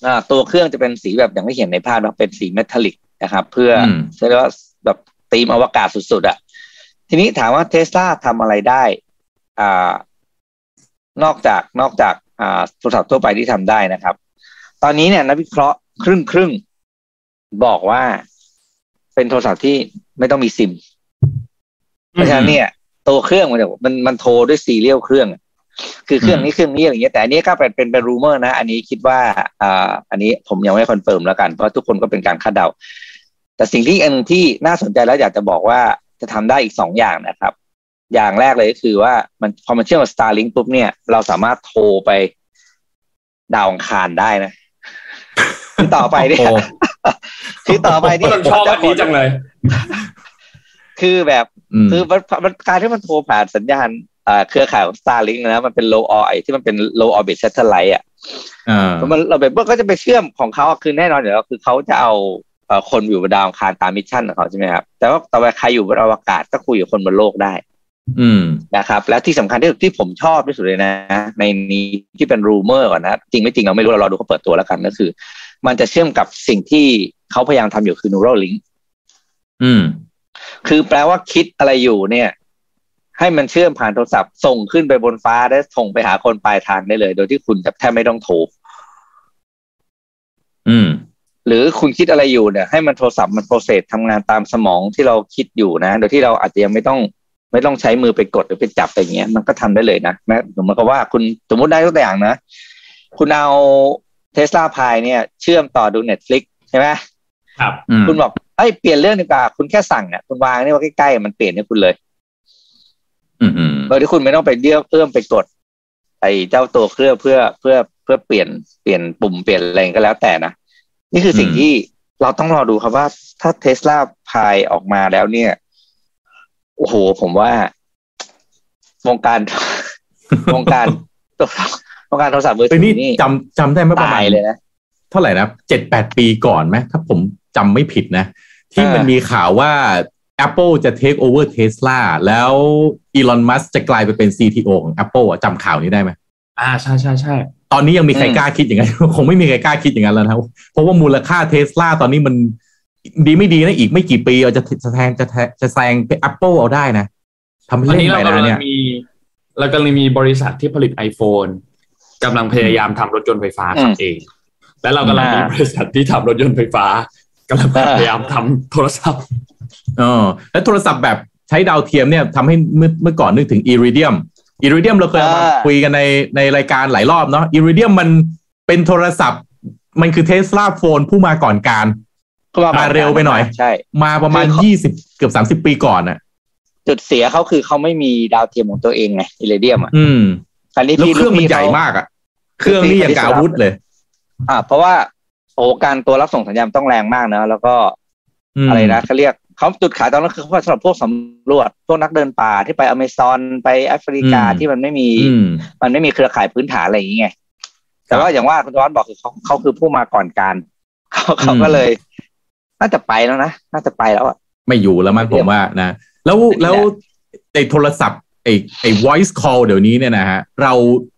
อ่าตัวเครื่องจะเป็นสีแบบอย่างที่เห็นในภาพนะเป็นสี metallic นะครับ เพื่ออืมเรียกว่าแบบธีมอวกาศสุดๆอะทีนี้ถามว่าเทสลาทำอะไรได้อ่านอกจากนอกจากอ่าโทรศัพท์ทั่วไปที่ทำได้นะครับ ตอนนี้เนี่ยนักวิเคราะห์ครึ่งครึ่งๆบอกว่าเป็นโทรศัพท์ที่ไม่ต้องมีซิม เพราะฉะนั้นเนี่ย ตัวเครื่องมันจะมันมันโทรด้วย serial เครื่องอะคือเครื่องนี้เครื่องนี้อะไรอย่างเงี้ยแต่อันนี้ก็เป็นเป็นเป็น rumor นะ อันนี้คิดว่าอ่าอันนี้ผมยังไม่ confirm แล้วกัน เพราะทุกคนก็เป็นการคาดเดา แต่สิ่งที่อันที่น่าสนใจแล้วอยากจะบอกว่าจะทำได้อีกสองอย่างนะครับ อย่างแรกเลยก็คือว่ามันพอมันเชื่อมกับ Starlink ปุ๊บเนี่ย เราสามารถโทรไปดาวอังคารได้นะคือต่อไปเนี่ยโอ้คือต่อไปก็เนี่ยชอบอันนี้จังเลย คือแบบอืม คือมันมันการที่มันโทรผ่านสัญญาณอ่าเครือข่ายของ Starlink นะมันเป็น low orbit ที่มันเป็น low orbit satellite อะอ่ามันเราแบบก็จะไปเชื่อมของเขาอะคือแน่นอนอยู่แล้วคือเขาจะเอาเอ่อคนอยู่บนดาวอังคารตาม mission ของเขาใช่ไหมครับ แต่ว่าต่อไปใครอยู่บนอวกาศก็คุยกับคนบนโลกได้ อืมนะครับ และที่สำคัญที่สุดที่ผมชอบที่สุดเลยนะ ในนี้ที่เป็นรูเมอร์ก่อนนะจริงไม่จริงเราไม่รู้เรารอดูเขาเปิดตัวแล้วกันก็คือ มันจะเชื่อมกับสิ่งที่เขาพยายามทำอยู่คือ neural link อืม คือแปลว่าคิดอะไรอยู่เนี่ย ให้มันเชื่อมผ่านโทรศัพท์ ส่งขึ้นไปบนฟ้าได้ส่งไปหาคนปลายทางได้เลย โดยที่คุณแบบแทบไม่ต้องโทรอืม หรือคุณคิดอะไรอยู่เนี่ย ให้มันโทรศัพท์มันโปรเซสทำงานตามสมองที่เราคิดอยู่นะ โดยที่เราอาจจะยังไม่ต้อง ไม่ต้องใช้มือไปกดหรือไปจับอะไรอย่างเงี้ย มันก็ทำได้เลยนะนะสมมติว่าคุณสมมติได้ตัวอย่างนะ คุณเอาเทสลาพายเนี่ย เชื่อมต่อดู Netflix ใช่ไหม ครับอืมคุณบอกเอ้ยเปลี่ยนเรื่องดีกว่าคุณแค่สั่งเนี่ยคุณวางนี่ว่าใกล้ๆมันเปลี่ยนให้คุณเลยอืมอืมโดยที่คุณไม่ต้องไปเลี้ยวเอื้อมไปกด ไอ้เจ้าตัวเครื่องเพื่อเพื่อเพื่อเปลี่ยนเปลี่ยนปุ่มเปลี่ยนอะไรก็แล้วแต่นะนี่คือสิ่งที่เราต้องรอดูครับว่าถ้าเทสลาพายออกมาแล้วเนี่ยโอ้โห ผมว่าวงการวงการวงการโทรศัพท์มือเอ้ถืยนี่อนี่จำจำได้ไหมประมาตาณยเลยนะเท่าไหร่นะเจ็ดแปดปีก่อนไหมถ้าผม จำไม่ผิดนะ ที่อ่ามัมันมีข่าวว่า Apple จะ take over Tesla แล้วอีลอนมัสจะกลายไปเป็น CTO ของ Apple อะจำข่าวนี้ได้ไหมอ่าใช่ใช่ใช่ตอนนี้ยังมีใครอืมกล้าคิดอย่างนั้นคงไม่มีใครกล้าคิดอย่างนั้นแล้วนะเพราะว่ามูลค่าเทสลาตอนนี้มันดีไม่ดีนะอีกไม่กี่ปีเราจะจะแซงจะแทจะแซงไป Apple เอาได้นะทำตอนเล่นนี้ไปเรากำลันะงเนี่ยมีเรากำลังมีบริษัทที่ผลิต iPhone กำลังพยายามทำรถยนต์ไฟฟ้าอืมทำเอง และเรากำลังมีอ่าบริษัทที่ทำรถยนต์ไฟฟ้า กำลังพยายามทำโทรศัพท์เออแล้วโทรศัพท์แบบใช้ดาวเทียมเนี่ยทำให้เมื่อเมื่อก่อนนึกถึง Iridium Iridium เราเคยเอามาอ่าคุยกันในในรายการหลายรอบเนาะ Iridium มันเป็นโทรศัพท์มันคือเทสลาโฟนผู้มาก่อนการก็มามาเร็วไปหน่อย ใช่ มาประมาณคือเขายี่สิบเกือบสามสิบปีก่อนอะจุดเสียเขาคือเขาไม่มีดาวเทียมของตัวเองไงอิเลเดียมอะอืมอันนี้แล้วพี่เครื่องมันลูพี่ใหญ่ขมากอะ เครื่องนี่อย่างกับอาวุธเลย อ่า เพราะว่าโอ้การตัวรับส่งสัญญาณต้องแรงมากนะแล้วก็มอะไรนะเขาเรียกเขาจุดขายตอนนั้นคือสำหรับพวกสำรวจพวกนักเดินป่าที่ไปอเมซอนไปแอฟริกาอืมที่มันไม่มีอืมมันไม่มีเครือข่ายพื้นฐานอะไรอย่างเงี้ยแต่ว่าอย่างว่าคุณร้อนบอกคือเขาเขาคือผู้มาก่อนการเขาเขาก็เลย น่าจะไปแล้วนะน่าจะไปแล้วอะไม่อยู่แล้วมั้งผมว่านะแล้วไม่มีแล้วแหละไอ้โทรศัพท์ ไอ้ไอ้ voice call เดี๋ยวนี้เนี่ยนะฮะเรา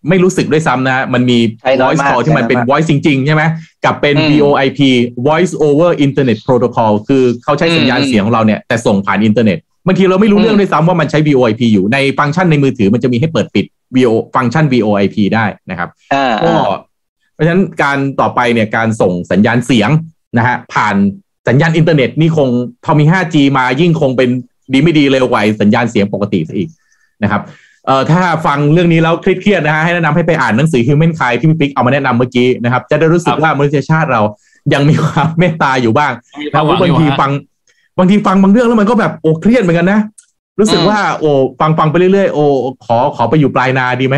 ไม่รู้สึกด้วยซ้ำนะ มันมีใช้น้อย voice มาก call ที่มันเป็นใช้น้อยมาก voice จริง ๆ ใช่ไหมกับเป็นอืม VoIP voice over internet protocol คือเขาใช้สัญญาณอืมเสียงของเราเนี่ยแต่ส่งผ่านอินเทอร์เน็ตบางทีเราไม่รู้อืมเรื่องด้วยซ้ำว่ามันใช้ VoIP อยู่ในฟังก์ชันในมือถือมันจะมีให้เปิดปิด VO ฟังก์ชัน VoIP ได้นะครับอ่าก็อ่าเพราะฉะนั้นการต่อไปเนี่ยการส่งสัญญาณเสียงนะฮะผ่านสัญญาณอินเทอร์เน็ตนี่คงพอมี 5G มายิ่งคงเป็นดีไม่ดีเร็วกว่าไอ้สัญญาณเสียงปกติซะอีก นะครับเอ่อถ้าฟังเรื่องนี้แล้วเครียดๆนะฮะให้แนะนำให้ไปอ่านหนังสือ Human Kind ที่พี่ปิ๊กเอามาแนะนำเมื่อกี้นะครับ จะได้รู้สึกครับว่ามนุษยชาติเรายังมีความเมตตาอยู่บ้างมีความหวังบางอยู่นะฮะบางทีฟังบางทีฟังบางเรื่องแล้วมันก็แบบโอ้เครียดเหมือนกันนะ รู้สึกอืมว่า โอ้ฟังฟังไปเรื่อยๆโอ้ขอขอไปอยู่ปลายนาดีไหม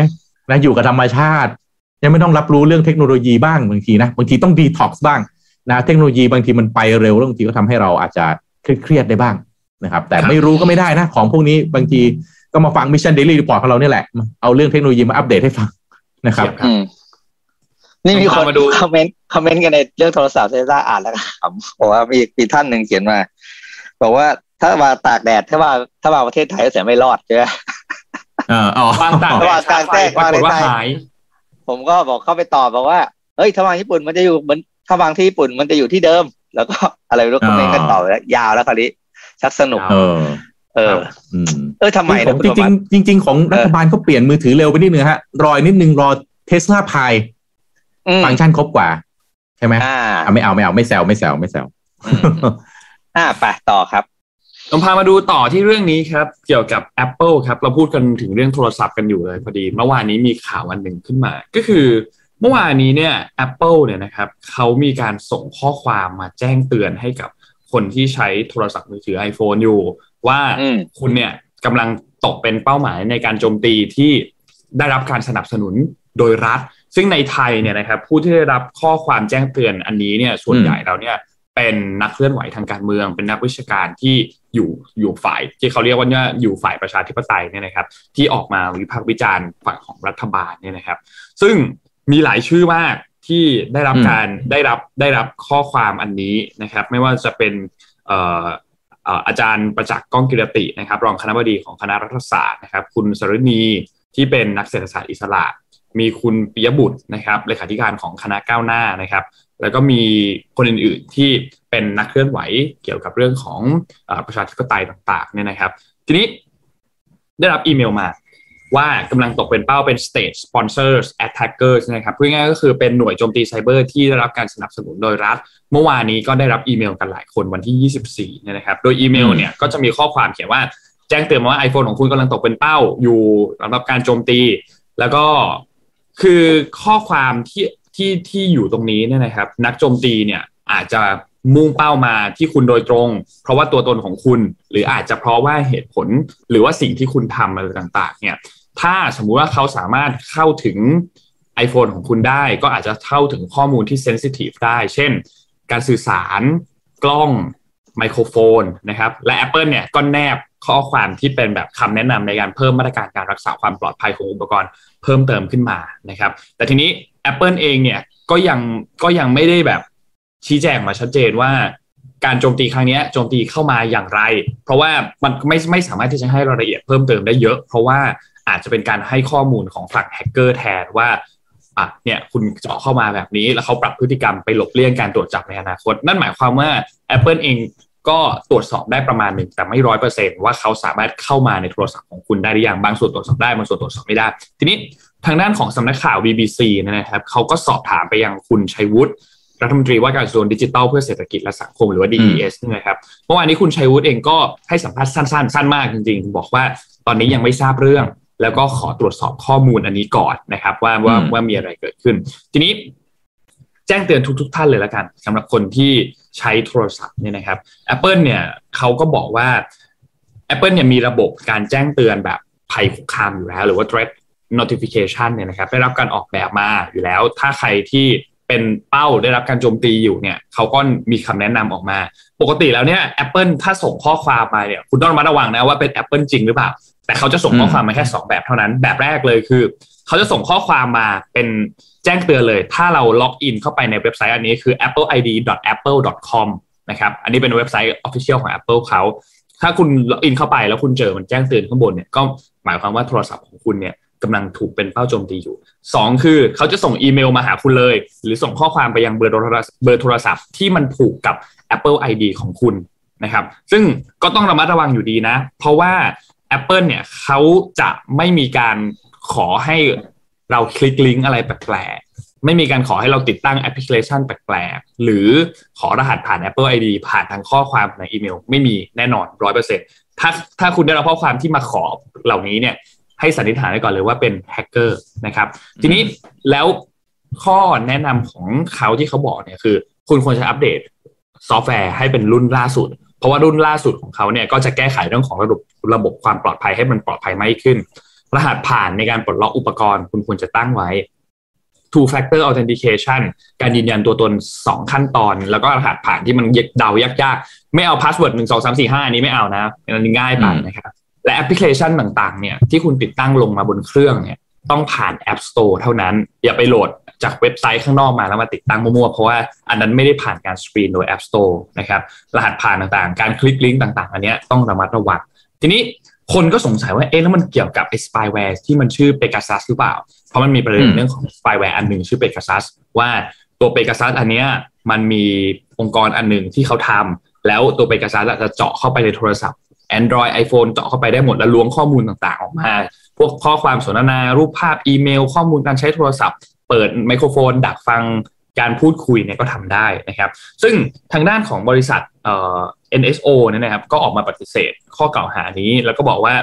นะอยู่กับธรรมชาติ ยังไม่ต้องรับรู้เรื่องเทคโนโลยีบ้างบางทีนะบางทีต้องดีท็อกซ์บ้างนะเทคโนโลยีบางทีมันไปเร็วแล้วบางทีก็ทำให้เราอาจจะเครียดๆได้บ้างนะครับ แต่ครับไม่รู้ก็ไม่ได้นะ ของพวกนี้บางที ก็มาฟัง Mission Daily Report ของเราเนี่ยแหละ เอาเรื่องเทคโนโลยีมาอัปเดตให้ฟังนะครับเขียบครับอืมนี่มีคนมาดูคอมเมนต์คอมเมนต์กันในเรื่องโทรศัพท์เซซ่าอ่านแล้วก็ขำบอกว่ามีมีท่านหนึ่งเขียนมาบอกว่าถ้ามาตากแดดถ้ามาถ้ามาประเทศไทยก็เสียไม่รอดใช่ไหมเอออ๋อวางต่างระหว่างกลางแจ้งปรากฏว่าว่าในไทยหาย ผมก็บอกเข้าไปตอบบอกว่าเฮ้ยถ้าวางญี่ปุ่นมันจะอยู่เหมือนถ้าวางที่ญี่ปุ่นมันจะอยู่ที่เดิม แล้วก็อะไรไม่รู้คอมเมนต์กันต่อแล้วยาวแล้วคราวนี้ชักสนุก เออเอออืมเออทำไมขนะองคุณจโทริมังสๆจริงๆของรัฐบาลเขาเปลี่ยนมือถือเร็วไปนิดนึงฮะ รอยนิดนึงรอเทสลาพายอืมฟังก์ชันครบกว่า ใช่ไหมอ่าอะไม่เอาไม่เอาไม่แซวไม่แซวไม่แซวอืมอ่าไปต่อครับผมพามาดูต่อที่เรื่องนี้ครับ เกี่ยวกับ Apple ครับ เราพูดกันถึงเรื่องโทรศัพท์กันอยู่เลยพอดี เมื่อวานนี้มีข่าวอันหนึ่งขึ้นมา ก็คือเมื่อวานนี้เนี่ย Apple เนี่ยนะครับเขามีการส่งข้อความมาแจ้งเตือนให้กับคนที่ใช้โทรศัพท์มือถือ iPhone อยู่ ว่าอืมคุณเนี่ยกำลังตกเป็นเป้าหมายในการโจมตีที่ได้รับการสนับสนุนโดยรัฐ ซึ่งในไทยเนี่ยนะครับผู้ที่ได้รับข้อความแจ้งเตือนอันนี้เนี่ยส่วนอืมใหญ่แล้วเนี่ยเป็นนักเคลื่อนไหวทางการเมือง เป็นนักวิชาการที่อยู่อยู่ฝ่าย ที่เขาเรียกว่าเนี่ยอยู่ฝ่ายประชาธิปไตยเนี่ยนะครับ ที่ออกมาวิพากษ์วิจารณ์ฝั่งของรัฐบาลเนี่ยนะครับ ซึ่งมีหลายชื่อมากที่ได้รับอืมการได้รับได้รับข้อความอันนี้นะครับ ไม่ว่าจะเป็นเอาจารย์ประจักษ์ก้องกิรตินะครับ รองคณบดีของคณะรัฐศาสตร์นะครับ คุณสรณีที่เป็นนักเศรษฐศาสตร์อิสระ มีคุณปิยบุตรนะครับเลขาธิการของคณะก้าวหน้านะครับ แล้วก็มีคนอื่นๆที่เป็นนักเคลื่อนไหวเกี่ยวกับเรื่องของอประชาธิปไตยต่างๆเนี่ยนะครับ ทีนี้ได้รับอีเมลมา ว่ากำลังตกเป็นเป้าเป็น state sponsors attackers นะครับพูดง่ายๆก็คือเป็นหน่วยโจมตีไซเบอร์ที่ได้รับการสนับสนุนโดยรัฐ เมื่อวานนี้ก็ได้รับอีเมลกันหลายคนวันที่ 24เนี่ยนะครับ โดยอีเมลเนี่ยก็จะมีข้อความเขียนว่าแจ้งเตือนมาว่า iPhone ของคุณกำลังตกเป็นเป้าอยู่สำหรับการโจมตี แล้วก็คือข้อความที่ที่ที่อยู่ตรงนี้เนี่ยนะครับ นักโจมตีเนี่ยอาจจะ มุ่งเป้ามาที่คุณโดยตรง เพราะว่าตัวตนของคุณ หรืออาจจะเพราะว่าเหตุผลหรือว่าสิ่งที่คุณทำอะไรต่าง ๆ เนี่ย ถ้าสมมุติว่าเขาสามารถเข้าถึง iPhone ของคุณได้ ก็อาจจะเข้าถึงข้อมูลที่เซนซิทีฟได้ เช่น การสื่อสารกล้องไมโครโฟนนะครับ และ Apple เนี่ยก็แนบข้อความที่เป็นแบบคำแนะนำในการเพิ่มมาตรการการรักษาความปลอดภัยของอุปกรณ์เพิ่มเติมขึ้นมานะครับ แต่ทีนี้ Apple เองเนี่ยก็ยังก็ยังไม่ได้แบบ ชี้แจงมาชัดเจนว่าการโจมตีครั้งนี้โจมตีเข้ามาอย่างไร เพราะว่ามันไม่ไม่สามารถที่จะให้รายละเอียดเพิ่มเติมได้เยอะ เพราะว่าอาจจะเป็นการให้ข้อมูลของฝั่งแฮกเกอร์แทนว่าอะเนี่ยคุณเจาะเข้ามาแบบนี้แล้วเขาปรับพฤติกรรมไปหลบเลี่ยงการตรวจจับในอนาคต นั่นหมายความว่า Apple เองก็ตรวจสอบได้ประมาณหนึ่งแต่ไม่ร้อยเปอร์เซนว่าเขาสามารถเข้ามาในโทรศัพท์ของคุณได้หรือยังบางส่วนตรวจสอบได้บางส่วนตรวจสอบไม่ได้ ทีนี้ทางด้านของสำนักข่าว BBC นะครับเขาก็สอบถามไปยังคุณชัยวุฒิ รัฐมนตรีว่าการกระทรวงดิจิทัลเพื่อเศรษฐกิจและสังคมหรือว่า DES นี่นะครับเมื่อวานนี้คุณชัยวุฒิเองก็ให้สัมภาษณ์สั้นๆสั้นมากจริงๆ บอกว่าตอนนี้ยังไม่ทราบเรื่อง แล้วก็ขอตรวจสอบข้อมูลอันนี้ก่อนนะครับ ว่าว่าอืมว่ามีอะไรเกิดขึ้น ทีนี้แจ้งเตือนทุกๆท่านเลยละกันสำหรับคนที่ใช้โทรศัพท์เนี่ยนะครับ Apple เนี่ยเขาก็บอกว่า Apple เนี่ยมีระบบการแจ้งเตือนแบบภัยคุกคามอยู่แล้ว หรือว่า threat notification เนี่ยนะครับได้รับการออกแบบมาอยู่แล้ว ถ้าใครที่ เป็นเป้าได้รับการโจมตีอยู่เนี่ยเขาก็มีคำแนะนำออกมา ปกติแล้วเนี่ย Apple ถ้าส่งข้อความมาเนี่ยคุณต้องระมัดระวังนะว่าเป็น Apple จริงหรือเปล่า แต่เขาจะส่งข้อความมาแค่ 2 แบบเท่านั้น แบบแรกเลยคือ เขาจะส่งข้อความมาเป็นแจ้งเตือนเลย ถ้าเราล็อกอินเข้าไปในเว็บไซต์อันนี้คือ appleid.apple.com นะครับอันนี้เป็นเว็บไซต์ official ของ Apple เขาถ้าคุณล็อกอินเข้าไปแล้วคุณเจอมันแจ้งเตือนข้างบนเนี่ยก็หมายความว่าโทรศัพท์ของคุณเนี่ย กำลังถูกเป็นเป้าโจมตีอยู่สองคือเขาจะส่งอีเมลมาหาคุณเลย หรือส่งข้อความไปยังเบอร์โทรศัพท์เบอร์โทรศัพท์ที่มันผูกกับ Apple ID ของคุณนะครับ ซึ่งก็ต้องระมัดระวังอยู่ดีนะ เพราะว่า Apple เนี่ยเขาจะไม่มีการขอให้เราคลิกลิงก์อะไรแปลกๆไม่มีการขอให้เราติดตั้งแอปพลิเคชันแปลกๆหรือขอรหัสผ่าน Apple ID ผ่านทางข้อความในอีเมล ไม่มีแน่นอนร้อยเปอร์เซ็นถ้าถ้าคุณได้รับข้อความที่มาขอเหล่านี้เนี่ย ให้สันนิษฐานไว้ก่อนเลยว่าเป็นแฮกเกอร์นะครับ ทีนี้แล้วข้อแนะนำของเขาที่เขาบอกเนี่ยคือ คุณควรจะอัปเดตซอฟต์แวร์ให้เป็นรุ่นล่าสุด เพราะว่ารุ่นล่าสุดของเขาเนี่ยก็จะแก้ไขเรื่องของระบบระบบความปลอดภัยให้มันปลอดภัยมากขึ้น รหัสผ่านในการปลดล็อกอุปกรณ์ คุณควรจะตั้งไว้ two factor authentication การยืนยันตัวตน 2 ขั้นตอน แล้วก็รหัสผ่านที่มันเดายากๆ ไม่เอา password หนึ่งสองสามสี่ห้าอันนี้ไม่เอานะอันนี้ง่ายไปอืมนะครับ และแอปพลิเคชันต่างๆเนี่ยที่คุณติดตั้งลงมาบนเครื่องเนี่ยต้องผ่าน App Store เท่านั้น อย่าไปโหลดจากเว็บไซต์ข้างนอกมาแล้วมาติดตั้งมั่วๆ เพราะว่าอันนั้นไม่ได้ผ่านการสกรีนโดย App Store นะครับรหัสผ่านต่างๆ การคลิกลิงก์ต่างๆ อันนี้ต้องระมัดระวัง ทีนี้คนก็สงสัยว่า เอ๊ะแล้วมันเกี่ยวกับไอ้สปายแวร์ที่มันชื่อเปกัส u ัสหรือเปล่า เพราะมันมีประเด็นเรื่องของสปายแวร์อันหนึ่งชื่อเปกัส u ัสว่าตัวเปกัส u ัสอันเนี้ยมันมีองค์กรอันหนึ่งที่เขาทำแล้วตัวเปกัส u ัสจะเจาะเข้าไปในโทรศัพท์ Android iPhone เจาะเข้าไปได้หมดแล้วล้วงข้อมูลต่างๆ ออกมา พวกข้อความสนทนารูปภาพอีเมล ข้อมูลการใช้โทรศัพท์ เปิดไมโครโฟน ดักฟังการพูดคุยเนี่ยก็ทำได้นะครับ ซึ่งทางด้านของบริษัทเอ่อ NSO เนี่ยนะครับก็ออกมาปฏิเสธข้อกล่าวหานี้ แล้วก็บอกว่า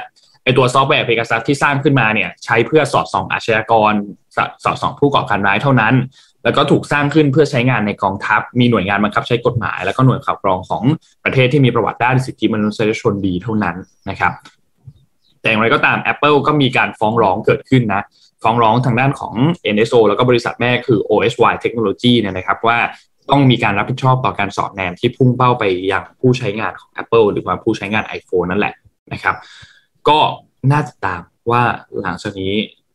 ไอตัวซอฟต์แวร์เพกัสที่สร้างขึ้นมาเนี่ยใช้เพื่อสอดส่องอาชญากรสอดส่องผู้ก่อการร้ายเท่านั้น แล้วก็ถูกสร้างขึ้นเพื่อใช้งานในกองทัพ มีหน่วยงานบังคับใช้กฎหมาย แล้วก็หน่วยข่าวกรองของประเทศที่มีประวัติด้านสิทธิมนุษยชนดีเท่านั้นนะครับ แต่อย่างไรก็ตาม Apple ก็มีการฟ้องร้องเกิดขึ้นนะฟ้องร้องทางด้านของ NSO แล้วก็บริษัทแม่คือ OSY Technology เนี่ยนะครับว่าต้องมีการรับผิดชอบต่อการสอดแนมที่พุ่งเป้าไปยังผู้ใช้งานของ Apple หรือว่าผู้ใช้งาน iPhone นั่นแหละนะครับ ก็น่าจะตามว่าหลังจากนี้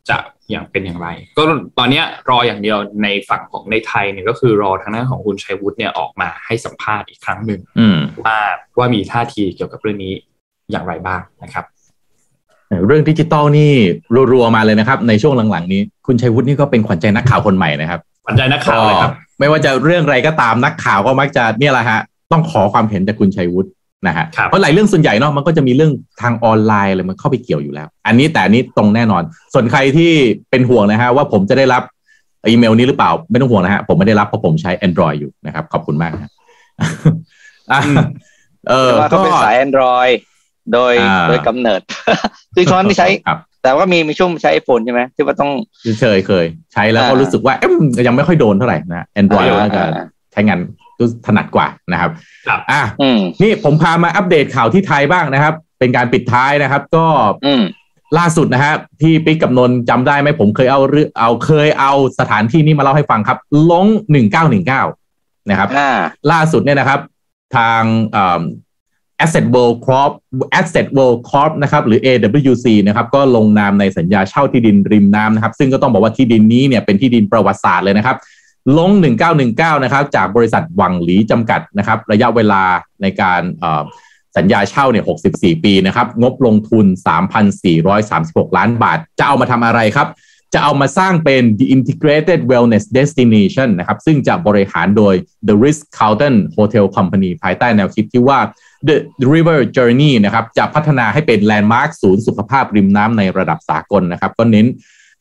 จะ อย่างเป็นอย่างไร ก็ตอนนี้รออย่างเดียวในฝั่งของในไทยเนี่ยก็คือรอทางด้านของคุณชัยวุฒิเนี่ยออกมาให้สัมภาษณ์อีกครั้งหนึ่งว่าว่ามีท่าทีเกี่ยวกับเรื่องนี้อย่างไรบ้างนะครับ เรื่องดิจิตอลนี่รัวๆมาเลยนะครับ ในช่วงหลังๆนี้ คุณชัยวุฒินี่ก็เป็นขวัญใจนักข่าวคนใหม่นะครับขวัญใจนักข่าวเลยครับ ไม่ว่าจะเรื่องอะไรก็ตามนักข่าวก็มักจะเนี่ยแหละฮะต้องขอความเห็นจากคุณชัยวุฒิ นะฮะเพราะหลายเรื่องส่วนใหญ่เนาะมันก็จะมีเรื่องทางออนไลน์อะไรมันเข้าไปเกี่ยวอยู่แล้ว อันนี้แต่อันนี้ตรงแน่นอน ส่วนใครที่เป็นห่วงนะฮะว่าผมจะได้รับอีเมลนี้หรือเปล่าไม่ต้องห่วงนะฮะผมไม่ได้รับเพราะผมใช้ Android อยู่นะครับ ขอบคุณมากนะเออก็เป็นสาย Android โดยโดยกำเนิด คือช้อนที่ใช้ แต่ว่ามีมีช่วงใช้ไอโฟนใช่ไหมที่ว่าต้องเคยเคย ใช้แล้วก็รู้สึกว่ายังไม่ค่อยโดนเท่าไหร่นะ Android ก็จะใช้งาน ถนัดกว่านะครับครับอะนี่ผมพามาอัปเดตข่าวที่ไทยบ้างนะครับ เป็นการปิดท้ายนะครับ ก็ล่าสุดนะครับที่ปิ๊กกับนนจำได้ไหมผมเคยเอาเรื่องเอาเคยเอาสถานที่นี้มาเล่าให้ฟังครับลงหนึ่งเก้าหนึ่งเก้านะครับล่าสุดเนี่ยนะครับ ทาง Asset World Corp Asset World Corp นะครับ หรือ AWC นะครับ ก็ลงนามในสัญญาเช่าที่ดินริมน้ำนะครับ ซึ่งก็ต้องบอกว่าที่ดินนี้เนี่ยเป็นที่ดินประวัติศาสตร์เลยนะครับ ลง 1919 นะครับ จากบริษัทหวังหลีจำกัดนะครับ ระยะเวลาในการสัญญาเช่าเนี่ย 64 ปีนะครับ งบลงทุน 3,436 ล้านบาท จะเอามาทำอะไรครับ จะเอามาสร้างเป็น the integrated wellness destination นะครับ ซึ่งจะบริหารโดย the Ritz Carlton Hotel Company ภายใต้แนวคิดที่ว่า the river journey นะครับ จะพัฒนาให้เป็นแลนด์มาร์คศูนย์สุขภาพริมน้ำในระดับสากลนะครับ ก็เน้น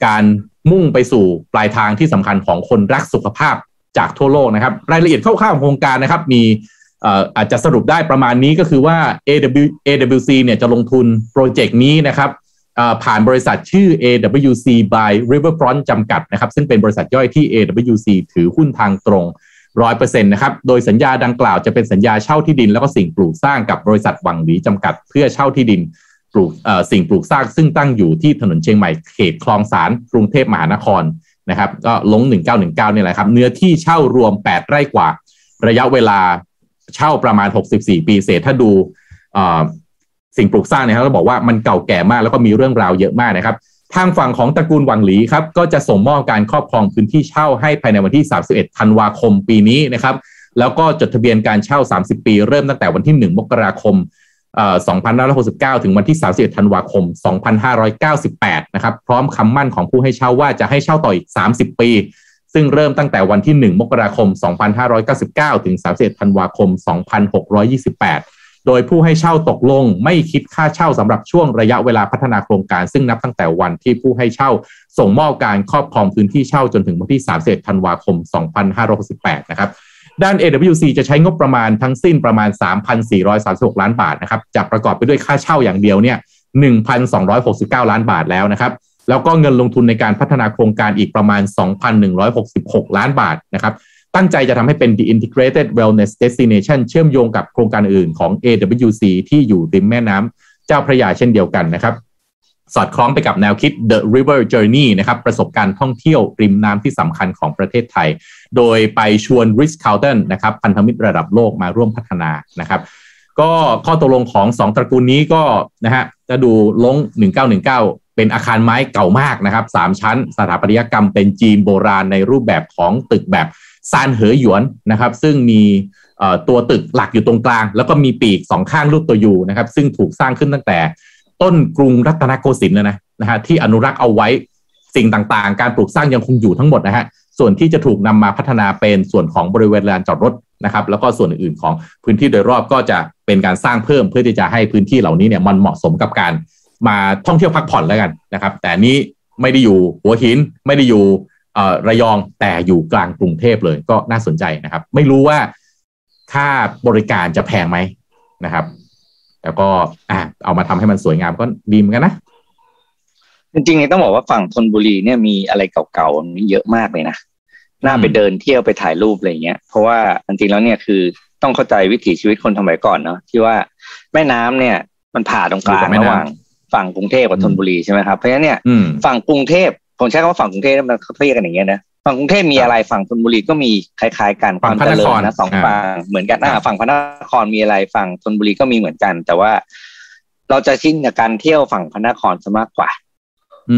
การ มุ่งไปสู่ปลายทางที่สำคัญของคนรักสุขภาพจากทั่วโลกนะครับ รายละเอียดคร่าวๆของโครงการนะครับ มีอาจจะสรุปได้ประมาณนี้ก็คือว่า AW AWC เนี่ยจะลงทุนโปรเจกต์นี้นะครับผ่านบริษัทชื่อ AWC by Riverfront จำกัดนะครับ ซึ่งเป็นบริษัทย่อยที่ AWC ถือหุ้นทางตรง 100%นะครับ โดยสัญญาดังกล่าวจะเป็นสัญญาเช่าที่ดิน แล้วก็สิ่งปลูกสร้างกับบริษัทหวังหลีจำกัด เพื่อเช่าที่ดิน ปลูกสิ่งปลูกสร้างซึ่งตั้งอยู่ที่ถนนเชียงใหม่เขตคลองสารกรุงเทพมหานครนะครับ ก็ลง 1919นี่แหละครับ เนื้อที่เช่ารวม 8 ไร่กว่า ระยะเวลาเช่าประมาณ 64 ปีเศษถ้าดูสิ่งปลูกสร้างเนี่ยเราบอกว่ามันเก่าแก่มากแล้วก็มีเรื่องราวเยอะมากนะครับ ทางฝั่งของตระกูลวังหลีครับ ก็จะส่งมอบการครอบครองพื้นที่เช่าให้ภายในวันที่ 31 ธันวาคมปีนี้นะครับ แล้วก็จดทะเบียนการเช่า 30 ปี เริ่มตั้งแต่วันที่ 1 มกราคม 2569 ถึงวันที่ 31 ธันวาคม 2598 นะครับ พร้อมคำมั่นของผู้ให้เช่าว่าจะให้เช่าต่ออีก 30 ปี ซึ่งเริ่มตั้งแต่วันที่ 1 มกราคม 2599 ถึง 31 ธันวาคม 2628 โดยผู้ให้เช่าตกลงไม่คิดค่าเช่าสำหรับช่วงระยะเวลาพัฒนาโครงการ ซึ่งนับตั้งแต่วันที่ผู้ให้เช่า ส่งมอบการครอบครองพื้นที่เช่าจนถึงวันที่ 31 ธันวาคม 2568 นะครับ ด้าน AWC จะใช้งบประมาณทั้งสิ้นประมาณ 3,436 ล้านบาทนะครับจะประกอบไปด้วยค่าเช่าอย่างเดียวเนี่ย 1,269 ล้านบาทแล้วนะครับ แล้วก็เงินลงทุนในการพัฒนาโครงการอีกประมาณ 2,166 ล้านบาทนะครับ ตั้งใจจะทำให้เป็น the integrated wellness destination เชื่อมโยงกับโครงการอื่นของ AWC ที่อยู่ริมแม่น้ำเจ้าพระยาเช่นเดียวกันนะครับ สอดคล้องไปกับแนวคิด The River Journey นะครับประสบการณ์ท่องเที่ยวริมน้ำที่สำคัญของประเทศไทย โดยไปชวน r i s c Carlton นะครับพันธมิตรระดับโลกมาร่วมพัฒนานะครับ ก็ข้อตกลงของ2ตระกูลนี้ก็นะฮะจะดูลง 1919 เป็นอาคารไม้เก่ามากนะครับสามชั้น สถาปัตยกรรมเป็นจีนโบราณในรูปแบบของตึกแบบซานเหอหยวนนะครับ ซึ่งมีตัวตึกหลักอยู่ตรงกลาง แล้วก็มีปีกสองข้างรูปตัวยูนะครับ ซึ่งถูกสร้างขึ้นตั้งแต่ ต้นกรุงรัตนโกสินทร์นะนะฮะที่อนุรักษ์เอาไว้สิ่งต่างๆ การปลูกสร้างยังคงอยู่ทั้งหมดนะฮะส่วนที่จะถูกนำมาพัฒนาเป็นส่วนของบริเวณลานจอดรถนะครับ แล้วก็ส่วนอื่นๆของพื้นที่โดยรอบก็จะเป็นการสร้างเพิ่มเพื่อที่จะให้พื้นที่เหล่านี้เนี่ยมันเหมาะสมกับการมาท่องเที่ยวพักผ่อนแล้วกันนะครับ แต่นี้ไม่ได้อยู่หัวหินไม่ได้อยู่ระยองแต่อยู่กลางกรุงเทพเลยก็น่าสนใจนะครับ ไม่รู้ว่าค่าบริการจะแพงไหมนะครับ แล้วก็อ่าเอามาทำให้มันสวยงามก็ดีเหมือนกันนะ จริงๆต้องบอกว่าฝั่งธนบุรีเนี่ยมีอะไรเก่าๆมีเยอะมากเลยนะน่าไปเดินเที่ยวไปถ่ายรูปอะไรเงี้ย เพราะว่าจริงๆแล้วเนี่ยคือต้องเข้าใจวิถีชีวิตคนสมัยก่อนเนาะที่ว่าแม่น้ำเนี่ย มันผ่าตรงกลางระหว่างฝั่งกรุงเทพกับธนบุรีใช่ไหมครับเพราะฉะนั้นเนี่ยฝั่งกรุงเทพผมใช้คำว่าฝั่งกรุงเทพมันเขาเรียกกันอย่างเงี้ยนะ ฝั่งกรุงเทพมีอะไรฝั่งธนบุรีก็มีคล้าย ๆ กันความเจริญนะสองฝั่งเหมือนกันอ่าฝั่งพระนครมีอะไรฝั่งธนบุรีก็มีเหมือนกัน แต่ว่าเราจะชินกับการเที่ยวฝั่งพระนครซะมากกว่า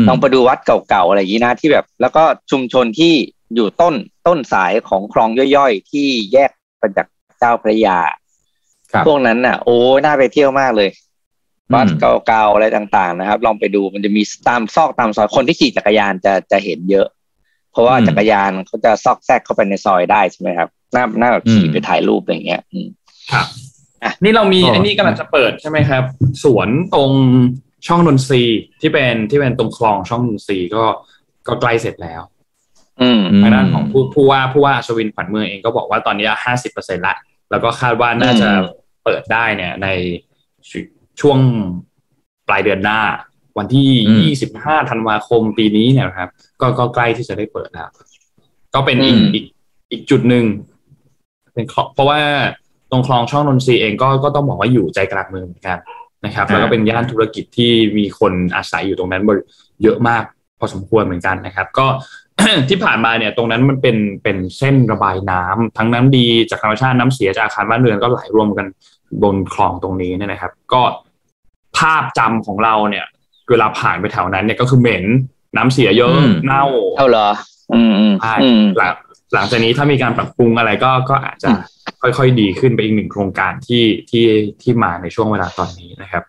ลองไปดูวัดเก่าๆอะไรอย่างนี้นะที่แบบ แล้วก็ชุมชนที่อยู่ต้นต้นสายของคลองย่อยๆ ที่แยกมาจากเจ้าพระยาพวกนั้นน่ะ โอ้น่าไปเที่ยวมากเลยวัดเก่าๆอะไรต่าง ๆ นะครับ ลองไปดูมันจะมีตามซอกตามซอยคนที่ขี่จักรยานจะจะเห็นเยอะเพ ราะว่าจักรยานเขาจะซอกแซกเข้าไปในซอยได้ใช่ไหมครับน่าน่าแบบขี่ไปถ่ายรูปอะไรเงี้ยครับนี่เรามีอันนี้กำลังจะเปิดใช่ไหมครับ สวนตรงช่องนนทรีที่เป็นที่เป็นตรงคลองช่องนนทรีก็ก็ใกล้เสร็จแล้วทางด้านของผู้ผู้ว่าผู้ว่าชวินขวัญเมืองเองก็บอกว่าตอนนี้ห้าสิบเปอร์เซ็นละ แล้วก็คาดว่าน่าจะเปิดได้เนี่ยในช่วงปลายเดือนหน้า วันที่ยี่สิบห้าธันวาคมปีนี้เนี่ยครับ ก็ก็ใกล้ที่จะได้เปิดแล้วก็เป็นอีกอีกอีกจุดหนึ่งเป็นเพราะว่าตรงคลองช่องนนทรีเองก็ก็ต้องบอกว่าอยู่ใจกลางเมืองเหมือนกันนะครับ แล้วก็เป็นย่านธุรกิจที่มีคนอาศัยอยู่ตรงนั้นเยอะมากพอสมควรเหมือนกันนะครับ ก็ที่ผ่านมาเนี่ยตรงนั้นมันเป็นเป็นเส้นระบายน้ำทั้งน้ำดีจากธรรมชาติน้ำเสียจากอาคารบ้านเรือนก็ไหลรวมกันบนคลองตรงนี้เนี่ยนะครับ ก็ภาพจำของเราเนี่ย เวลาผ่านไปแถวนั้นเนี่ยก็คือเหม็นน้ำเสียเยอะเน่าเท่าเหรออืมอืมใช่หลังหลังจากนี้ถ้ามีการปรับปรุงอะไรก็ก็อาจจะค่อยๆดีขึ้นไปอีกหนึ่งโครงการที่ที่ที่มาในช่วงเวลาตอนนี้นะครับ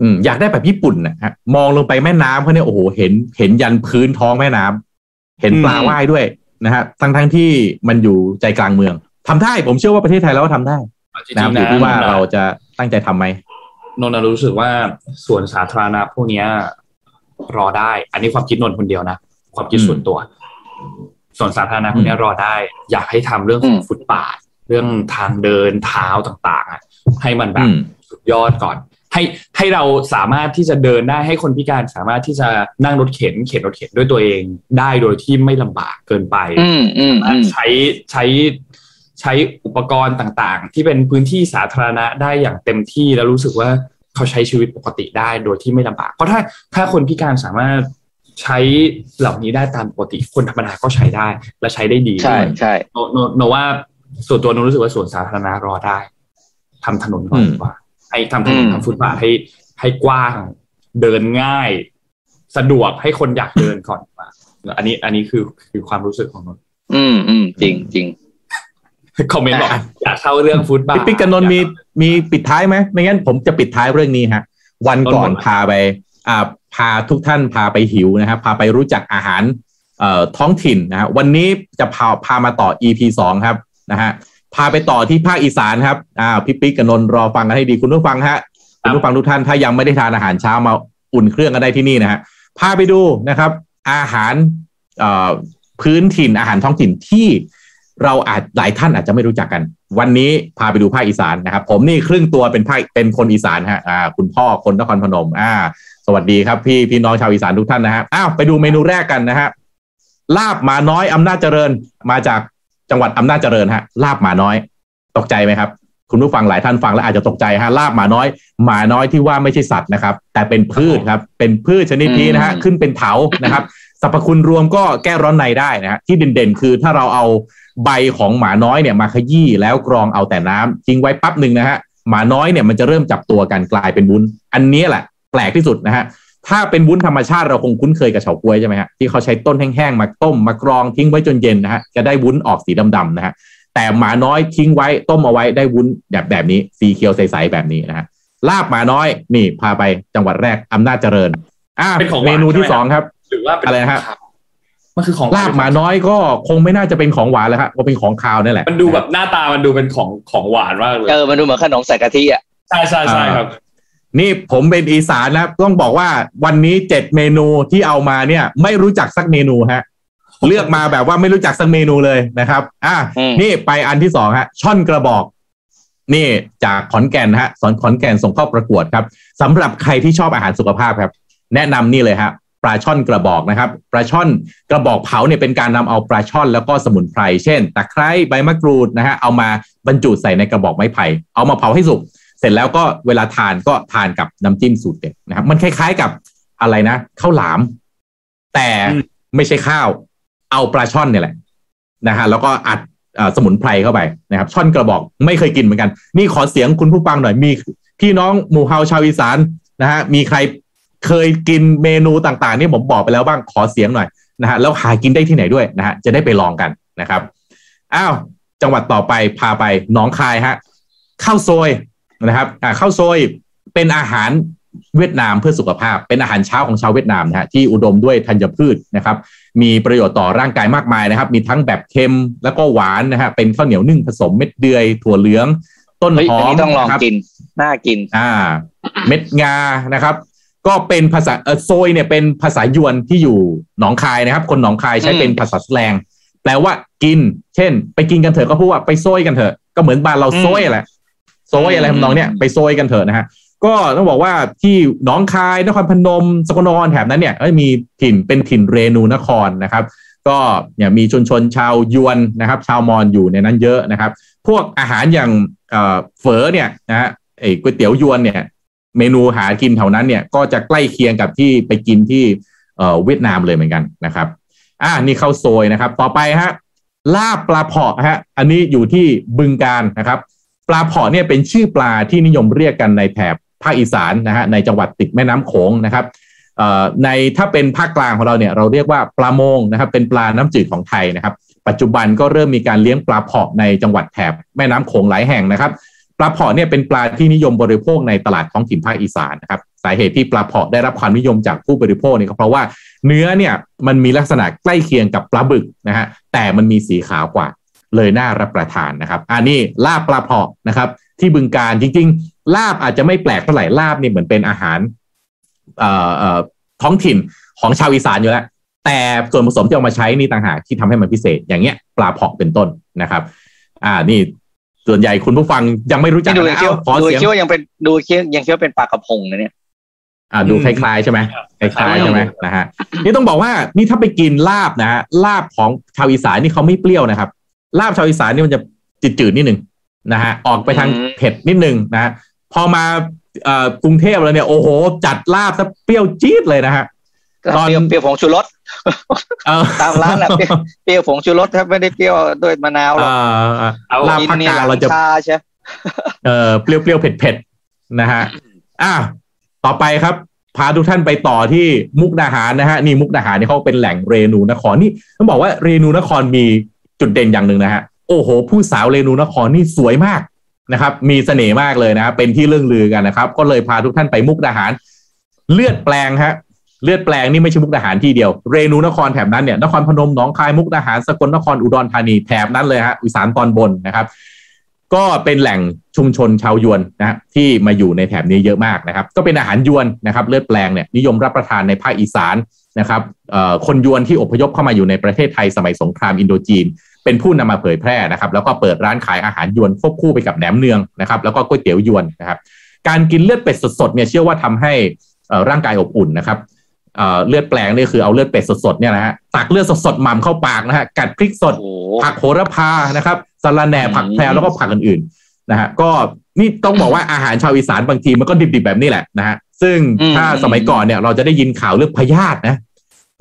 อืมอยากได้แบบญี่ปุ่นนะฮะมองลงไปแม่น้ำเขาเนี่ยโอ้โหเห็นเห็นยันพื้นท้องแม่น้ำเห็นปลาว่ายด้วยนะฮะทั้งทั้งที่มันอยู่ใจกลางเมืองทำได้ผมเชื่อว่าประเทศไทยเราก็ทำได้นะครับอยู่ที่ว่าเราจะตั้งใจทํำไหม นนรู้สึกว่าส่วนสาธารณะพวกนี้รอได้ อันนี้ความคิดนนคนเดียวนะ ความคิดส่วนตัว ส่วนสาธารณะพวกนี้รอได้ อยากให้ทำเรื่องของฟุตบาท เรื่องทางเดินเท้าต่างๆให้มันแบบสุดยอดก่อน ให้ให้เราสามารถที่จะเดินได้ให้คนพิการสามารถที่จะนั่งรถเข็น เข็นรถเข็นด้วยตัวเองได้โดยที่ไม่ลำบากเกินไปใช้ใช้ ใช้อุปกรณ์ต่างๆ ที่เป็นพื้นที่สาธารณะได้อย่างเต็มที่แล้วรู้สึกว่าเขาใช้ชีวิตปกติได้โดยที่ไม่ลำบาก เพราะถ้าถ้าคนพิการสามารถใช้เหล่านี้ได้ตามปกติคนธรรมดาก็ใช้ได้และใช้ได้ดีใช่ใช่โนโนโนว่าส่วนตัวโนรู้สึกว่าส่วนสาธารณะรอได้ทำถนนก่อนดีกว่า ให้ทำถนนทำฟุตบาทให้ให้กว้างเดินง่าย สะดวกให้คนอยากเดินก่อนอันนี้อันนี้คือคือความรู้สึกของนนอืมอืมจริงจริง คอมเมนต์บอกอยากเข้าเรื่องฟุตบาทปิ๊กกันนนมีมีปิดท้ายไหมไม่งั้นผมจะปิดท้ายเรื่องนี้ฮะ วันก่อนพาไปอ่าพาทุกท่านพาไปหิวนะครับพาไปรู้จักอาหารเอ่อท้องถิ่นนะฮะวันนี้จะพาพามาต่อ EP สองครับนะฮะพาไปต่อที่ภาคอีสานครับอ่าพี่ปิ๊กกับนนรอฟังกันให้ดีคุณผู้ฟังฮะคุณผู้ฟังทุกท่านถ้ายังไม่ได้ทานอาหารเช้ามาอุ่นเครื่องกันได้ที่นี่นะฮะพาไปดูนะครับ อาหารเอ่อพื้นถิ่นอาหารท้องถิ่นที่ เราอาจหลายท่านอาจจะไม่รู้จักกัน วันนี้พาไปดูภาคอีสานนะครับ ผมนี่ครึ่งตัวเป็นภาคเป็นคนอีสานฮะอ่าคุณพ่อคนนครพนม อ่า สวัสดีครับพี่พี่น้องชาวอีสานทุกท่านนะฮะอ้าวไปดูเมนูแรกกันนะฮะลาบหมาน้อยอำนาจเจริญมาจากจังหวัดอำนาจเจริญฮะลาบหมาน้อย ตกใจไหมครับ คุณผู้ฟังหลายท่านฟังแล้วอาจจะตกใจฮะลาบหมาน้อย หมาน้อยที่ว่าไม่ใช่สัตว์นะครับ แต่เป็นพืชครับ เป็นพืชชนิดนี้นะฮะขึ้นเป็นเถานะครับสรรพคุณรวมก็แก้ร้อนในได้นะฮะที่เด่นๆ คือถ้าเราเอา ใบของหมาน้อยเนี่ยมาขยี้แล้วกรองเอาแต่น้ำทิ้งไว้ปั๊บหนึ่งนะฮะหมาน้อยเนี่ยมันจะเริ่มจับตัวกันกลายเป็นวุ้น อันนี้แหละแปลกที่สุดนะฮะถ้าเป็นวุ้นธรรมชาติเราคงคุ้นเคยกับเฉาก๊วยใช่ไหมฮะที่เขาใช้ต้นแห้งๆมาต้มมากรองทิ้งไว้จนเย็นนะฮะจะได้วุ้นออกสีดำๆนะฮะแต่หมาน้อยทิ้งไว้ต้มเอาไว้ได้วุ้นแบบแบบนี้สีเขียวใสๆแบบนี้นะฮะลาบหมาน้อยนี่พาไปจังหวัดแรกอำนาจเจริญอ่าเป็นของหเมวานนูที่ใช่ไหมสองครับหรือว่าเป็นอะไรนะฮะของคาว มันคือของลาบหมาน้อยก็คงไม่น่าจะเป็นของหวานแล้วครับว่าเป็นของคาวนี่แหละ มันดูแบบหน้าตามันดูเป็นของของหวานมากเลยเออมันดูเหมือนขนมใส่กะทิอะใช่ใช่ใช่ครับ นี่ผมเป็นอีสานนะต้องบอกว่าวันนี้เจ็ดเมนูที่เอามาเนี่ย ไม่รู้จักสักเมนูฮะ เลือกมาแบบว่าไม่รู้จักสักเมนูเลยนะครับ อะอืมนี่ไปอันที่สองฮะ ช่อนกระบอกนี่จากขอนแก่นฮะสอนขอนแก่นส่งเข้าประกวดครับสำหรับใครที่ชอบอาหารสุขภาพครับ แนะนำนี่เลยฮะ ปลาช่อนกระบอกนะครับปลาช่อนกระบอกเผาเนี่ยเป็นการนำเอาปลาช่อนแล้วก็สมุนไพรเช่นตะไคร้ใบมะกรูดนะฮะเอามาบรรจุใส่ในกระบอกไม้ไผ่เอามาเผาให้สุกเสร็จแล้วก็เวลาทานก็ทานกับน้ำจิ้มสูตรเด็ดนะครับ มันคล้ายๆกับอะไรนะข้าวหลาม แต่ไม่ใช่ข้าว เอาปลาช่อนเนี่ยแหละนะฮะแล้วก็อัดอสมุนไพรเข้าไปนะครับ ช่อนกระบอกไม่เคยกินเหมือนกัน นี่ขอเสียงคุณผู้ฟังหน่อยมีพี่น้องหมู่เฮาชาวอีสานนะฮะมีใคร เคยกินเมนูต่างๆที่ผมบอกไปแล้วบ้างขอเสียงหน่อยนะฮะแล้วหากินได้ที่ไหนด้วยนะฮะจะได้ไปลองกันนะครับอ้าวจังหวัดต่อไปพาไปหนองคายฮะข้าวซอยนะครับอ่าข้าวซอยเป็นอาหารเวียดนามเพื่อสุขภาพ เป็นอาหารเช้าของชาวเวียดนามนะฮะที่อุดมด้วยธัญพืชนะครับ มีประโยชน์ต่อร่างกายมากมายนะครับ มีทั้งแบบเค็มแล้วก็หวานนะฮะเป็นข้าวเหนียวนึ่งผสมเม็ดเดือยถั่วเหลือง ต้นเฮ้ยหออันมนี้ต้องลองนะครับกินน่ากิน อ่า เม็ดงานะครับ ก็เป็นภาษาเออโซยเนี่ยเป็นภาษายวนที่อยู่หนองคายนะครับ คนหนองคายใช้อืมเป็นภาษาแสลง แปลว่ากิน เช่น ไปกินกันเถอะก็พูดว่าไปโซยกันเถอะก็เหมือนบ้านเราโซยแหละโซยอะไรทำนองเนี้ยไปโซยกันเถอะนะฮะก็ต้องบอกว่าที่หนองคายนครพนม สกลนครแถบนั้นเนี่ยก็มีถิ่นเป็นถิ่นเรนูนครนะครับ ก็เนี่ยมีชนชนชาวยวนนะครับ ชาวมอญอยู่ในนั้นเยอะนะครับ พวกอาหารอย่างเอ่อเฝอเนี่ยนะฮะไอ้ก๋วยเตี๋ยวยวนเนี่ย เมนูหากินแถวนั้นเนี่ยก็จะใกล้เคียงกับที่ไปกินที่เอ่อเวียดนามเลยเหมือนกันนะครับอ่านี่ข้าวโซยนะครับ ต่อไปฮะลาบปลาเผาะฮะอันนี้อยู่ที่บึงการนะครับ ปลาเผาะเนี่ยเป็นชื่อปลาที่นิยมเรียกกันในแถบภาคอีสานนะฮะในจังหวัดติดแม่น้ำโขงนะครับเอ่อในถ้าเป็นภาคกลางของเราเนี่ยเราเรียกว่าปลาโมงนะครับ เป็นปลาน้ำจืดของไทยนะครับ ปัจจุบันก็เริ่มมีการเลี้ยงปลาเผาะในจังหวัดแถบแม่น้ำโขงหลายแห่งนะครับ ปลาเผาะเนี่ยเป็นปลาที่นิยมบริโภคในตลาดท้องถิ่นภาคอีสานนะครับสาเหตุที่ปลาเผาะได้รับความนิยมจากผู้บริโภคเนี่ยก็เพราะว่าเนื้อเนี่ยมันมีลักษณะใกล้เคียงกับปลาบึกนะฮะแต่มันมีสีขาวกว่าเลยน่ารับประทานนะครับอันนี้ลาบปลาเผาะนะครับ ที่บึงการจริง ๆ ลาบอาจจะไม่แปลกเท่าไหร่ลาบเนี่ยเหมือนเป็นอาหารท้องถิ่นของชาวอีสานอยู่แล้วแต่ส่วนผสมที่เอามาใช้นี่ต่างหากที่ทำให้มันพิเศษ อย่างเงี้ยปลาเผาะเป็นต้นนะครับ อ่านี่ ส่วนใหญ่คุณผู้ฟังยังไม่รู้จักนี่ดูนะคิดเอ้าว่าขอดูเสียงคิดว่ายังเป็นดูคิดยังคิดว่าเป็นปลากระพงนะเนี่ยอ่าดูคล้ายๆใช่ไหมคล้ายๆใช่ไหมนะฮะนี่ต้องบอกว่านี่ถ้าไปกินลาบนะฮะลาบของชาวอีสานนี่เขาไม่เปรี้ยวนะครับ ลาบชาวอีสานนี่มันจะจืดๆนิดนึงนะฮะออกไปทางอืมเผ็ดนิดนึงนะฮะพอมาเอ่อกรุงเทพแล้วเนี่ยโอ้โห จัดลาบซะเปรี้ยวจี๊ดเลยนะฮะตอนเปรี้ยวเปรี้ยวผงชูรสเออ ตามร้านแหละเปรี้ยวเปรี้ยวผงชูรสถ้าไม่ได้เปรี้ยวด้วยมะนาวหรอกเอ่อเอาลาบภาคกลางเราจะชาใช่เอ่อเปรี้ยวๆเผ็ดๆนะฮะอะต่อไปครับ พาทุกท่านไปต่อที่มุกดาหารนะฮะนี่มุกดาหารนี่เขาเป็นแหล่งเรนูนครนี่ต้องบอกว่าเรนูนครมีจุดเด่นอย่างหนึ่งนะฮะโอ้โห ผู้สาวเรนูนครนี่สวยมากนะครับ มีเสน่ห์มากเลยนะเป็นที่เรื่องลือกันนะครับ ก็เลยพาทุกท่านไปมุกดาหาร เลือดแปลงฮะ เลือดแปลงนี่ไม่ใช่มุกดาหารที่เดียว เรนูนครแถบนั้นเนี่ยนครพนมหนองคายมุกดาหารสกลนครอุดรธานีแถบนั้นเลยฮะอีสานตอนบนนะครับ ก็เป็นแหล่งชุมชนชาวยวนนะฮะที่มาอยู่ในแถบนี้เยอะมากนะครับ ก็เป็นอาหารยวนนะครับ เลือดแปลงเนี่ยนิยมรับประทานในภาคอีสานนะครับคนยวนที่อพยพเข้ามาอยู่ในประเทศไทยสมัยสงครามอินโดจีน เป็นผู้นำมาเผยแพร่นะครับ แล้วก็เปิดร้านขายอาหารยวนควบคู่ไปกับแหนมเนืองนะครับ แล้วก็ก๋วยเตี๋ยวยวนนะครับ การกินเลือดเป็ดสดๆเนี่ยเชื่อว่าทำให้ร่างกายอบอุ่นนะครับ เอ่อเลือดแปลงนี่คือเอาเลือดเป็ดสดๆเนี่ยนะฮะตักเลือดสดๆหม่ำเข้าปากนะฮะกัดพริกสดโอ้โหผักโหระพานะครับสะระแหน่อืมผักแพรวแล้วก็ผักอื่นๆนะฮะก็นี่ต้องบอกว่าอาหารชาวอีสานบางทีมันก็ดิบๆแบบนี้แหละนะฮะซึ่งอืมถ้าสมัยก่อนเนี่ยเราจะได้ยินข่าวเรื่องพยาธินะ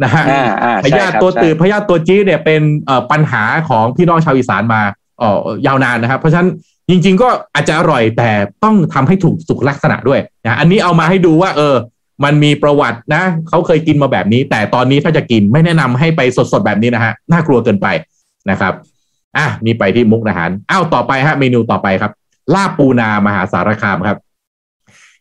นะฮะอ่าอ่าพใช่ยาธิครับตัวใช่ตืดพยาธิตัวจี๊ดเนี่ยเป็นเอ่อปัญหาของพี่น้องชาวอีสานมาเอ่อยาวนานนะครับ เพราะฉะนั้นจริง ๆ ก็อาจจะอร่อยแต่ต้องทำให้ถูกสุขลักษณะด้วยนะอันนี้เอามาให้ดูว่าเออ มันมีประวัตินะเขาเคยกินมาแบบนี้ แต่ตอนนี้ถ้าจะกินไม่แนะนำให้ไปสดๆแบบนี้นะฮะน่ากลัวเกินไปนะครับอะนี่ไปที่มุกอาหารอ้าวต่อไปฮะเมนูต่อไปครับ ลาบปูนามหาสารคามครับ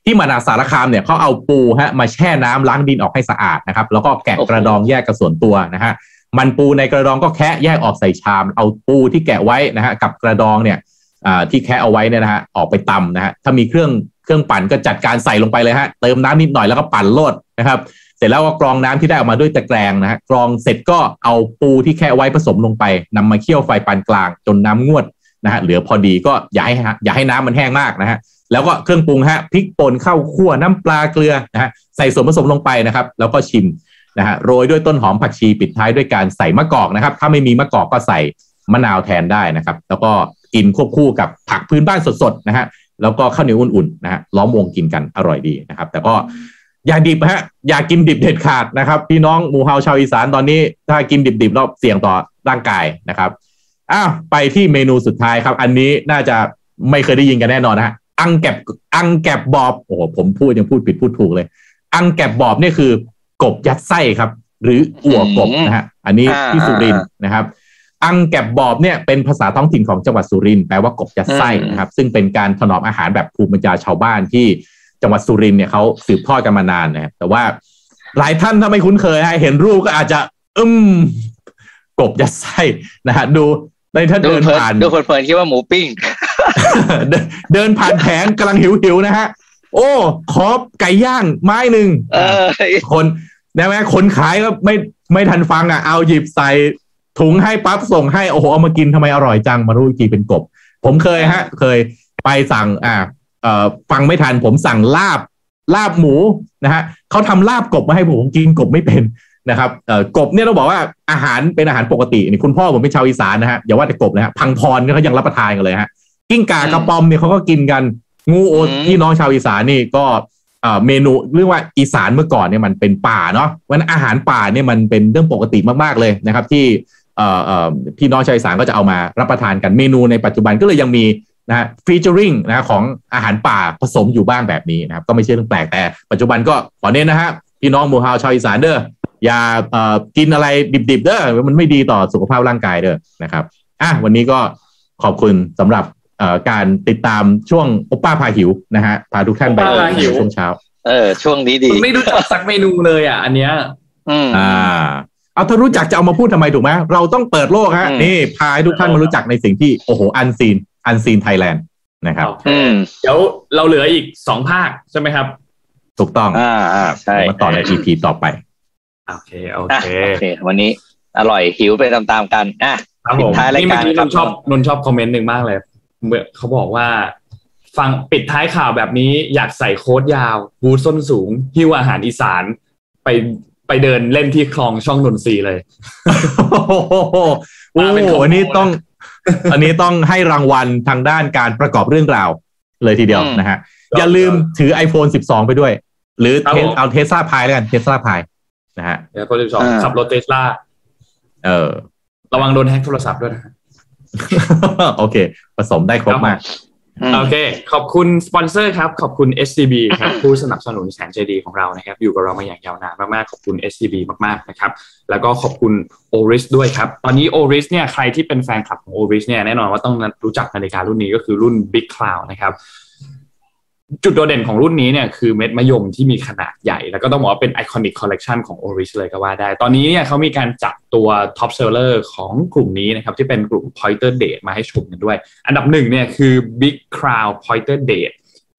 ที่มหาสารคามเนี่ยเขาเอาปูฮะมาแช่น้ำล้างดินออกให้สะอาดนะครับ แล้วก็แกะกระดองแยกกับส่วนตัวนะฮะมันปูในกระดองก็แคะแยกออกใส่ชาม เอาปูที่แกะไว้นะฮะกับกระดองเนี่ยที่แคะเอาไว้เนี่ยนะฮะออกไปตำนะฮะถ้ามีเครื่อง เครื่องปั่นก็จัดการใส่ลงไปเลยฮะเติมน้ำนิดหน่อยแล้วก็ปั่นโลดนะครับ เสร็จแล้วก็กรองน้ำที่ได้ออกมาด้วยตะแกรงนะฮะกรองเสร็จก็เอาปูที่แค่ไว้ผสมลงไปนำมาเคี่ยวไฟปานกลาง จนน้างวดนะฮะเหลือพอดีก็อย่าให้อย่าให้น้ำมันแห้งมากนะฮะแล้วก็เครื่องปรุงฮะพริกป่นข้าวคั่วน้ำปลาเกลือนะฮะใส่ส่วนผสมลงไปนะครับ แล้วก็ชิมนะฮะโรยด้วยต้นหอมผักชีปิดท้ายด้วยการใส่มะกอกนะครับ ถ้าไม่มีมะกอกก็ใส่มะนาวแทนได้นะครับ แล้วก็กินควบคู่กับผักพื้นบ้านสดๆนะฮะ แล้วก็ข้าวเหนียวอุ่นๆนะฮะล้อมวงกินกันอร่อยดีนะครับ แต่ก็อย่าดิบฮะอย่ากินดิบเด็ดขาดนะครับ พี่น้องหมู่เฮาชาวอีสานตอนนี้ ถ้ากินดิบๆแล้วเสี่ยงต่อร่างกายนะครับอ้าวไปที่เมนูสุดท้ายครับ อันนี้น่าจะไม่เคยได้ยินกันแน่นอนนะฮะอังแกบอังแกบบอบโอ้โหผมพูดยังพูดผิดพูดถูกเลย อังแกบบอบนี่คือกบยัดไส้ครับ หรืออั่วกบนะฮะอันนี้ที่สุรินทร์นะครับ อังแกบบอบเนี่ยเป็นภาษาท้องถิ่นของจังหวัดสุรินทร์แปลว่ากบยัดไส้นะครับ ซึ่งเป็นการถนอมอาหารแบบภูมิปัญญาชาวบ้านที่จังหวัดสุรินทร์เนี่ยเขาสืบทอดกันมานานนะครับแต่ว่าหลายท่านถ้าไม่คุ้นเคยเห็นรูปก็อาจจะอึมกบยัดไส้นะฮะดูในถ้าเดินผ่านดูเพลินๆคิดว่าหมูปิ้ง เดินผ่านแผงกำลังหิวๆนะฮะ โอ้ขอไก่ย่างไม้หนึ่งคนได้ไหมคนขายก็ไม่ไม่ทันฟังอะเอาหยิบใส่ ถุงให้ปั๊บส่งให้โอ้โหเอามากินทำไมอร่อยจังมารู้จีเป็นกบ ผมเคยฮะ เคยไปสั่งอ่าเอ่อฟังไม่ทันผมสั่งลาบลาบหมูนะฮะเขาทำลาบกบมาให้ผมกินกบไม่เป็นนะครับเอ่อกบเนี่ยเราบอกว่าอาหารเป็นอาหารปกตินี่คุณพ่อผมเป็นชาวอีสานนะฮะอย่าว่าแต่กบนะฮะพังพรเขายังรับประทานกันเลยฮะกิ้งก่ากระปอมเนี่ยเขาก็กินกันงูโอที่น้องชาวอีสานนี่ก็เมนูเรื่องว่าอีสานเมื่อก่อนเนี่ยมันเป็นป่าเนาะวันอาหารป่าเนี่ยมันเป็นเรื่องปกติมากๆเลยนะครับ ที่ พี่น้องชาวอีสานก็จะเอามารับประทานกันเมนูในปัจจุบันก็เลยยังมีนะฮะฟีเจอริงนะของอาหารป่าผสมอยู่บ้างแบบนี้นะครับก็ไม่ใช่เรื่องแปลกแต่ปัจจุบันก็ขอเน้นนะฮะพี่น้องมูฮาวชาวอีสานเด้ออย่ากินอะไรดิบๆเด้อมันไม่ดีต่อสุขภาพร่างกายเด้อนะครับอะวันนี้ก็ขอบคุณสำหรับการติดตามช่วงโอป้าพาหิวนะฮะพาทุกท่านไปหิวช่วงเช้า เออ ช่วงนี้ดี ไม่รู้จักสักเมนูเลยอะ อันเนี้ย อืมอ่า เอาถ้ารู้จักจะเอามาพูดทำไมถูกไหมเราต้องเปิดโลกฮะนี่พาทุกท่านมารู้จักในสิ่งที่โอ้โห unseen unseen Thailand นะครับเดี๋ยวเราเหลืออีกสองภาคใช่ไหมครับ ถูกต้องอ่าอ่าใช่มาต่อใน EP ต่อไป โอเคโอเคโอเค วันนี้อร่อยหิวไปตามๆกันอะครับผมนี่เมื่อกี้นนชอบนนชอบคอมเมนต์หนึ่งมากเลยเมื่อเขาบอกว่า ฟังปิดท้ายข่าวแบบนี้อยากใส่โค้ตยาวบูทส้นสูงหิ้วอาหารอีสานไป ไปเดินเล่นที่คลองช่องนนทรีเลยโอ้โหอันนี้ต้อง อันนี้ต้องให้รางวัลทางด้านการประกอบเรื่องราว เลยทีเดียวนะฮะ อย่าลืมถือ iPhone 12 ไปด้วย หรือเอา Tesla Pi แล้วกัน Tesla Piนะฮะเดี๋ยวคนสิบสองขับรถเทสลาเออ ระวังโดนแฮ็กโทรศัพท์ด้วยนะโอเค ผสมได้ครบมาก โอเค ขอบคุณสปอนเซอร์ครับ ขอบคุณ SCB ครับ ผู้สนับสนุนแสนใจดีของเรานะครับ อยู่กับเรามาอย่างยาวนานมากๆ ขอบคุณ SCB มากๆนะครับ แล้วก็ขอบคุณ Oris ด้วยครับ ตอนนี้ Oris เนี่ย ใครที่เป็นแฟนคลับของ Oris เนี่ย แน่นอนว่าต้องรู้จักนาฬิการุ่นนี้ก็คือรุ่น Big Crown นะครับ จุดโดดเด่นของรุ่นนี้เนี่ยคือเม็ดมะยมที่มีขนาดใหญ่ แล้วก็ต้องบอกว่าเป็น iconic collection ของ o r i ชเลยก็ว่าได้ ตอนนี้เนี่ยเขามีการจับตัว top seller ของกลุ่มนี้นะครับ ที่เป็นกลุ่ม Pointer Date มาให้ชมกันด้วย อันดับหนึ่งเนี่ยคือ Big Crown Pointer Date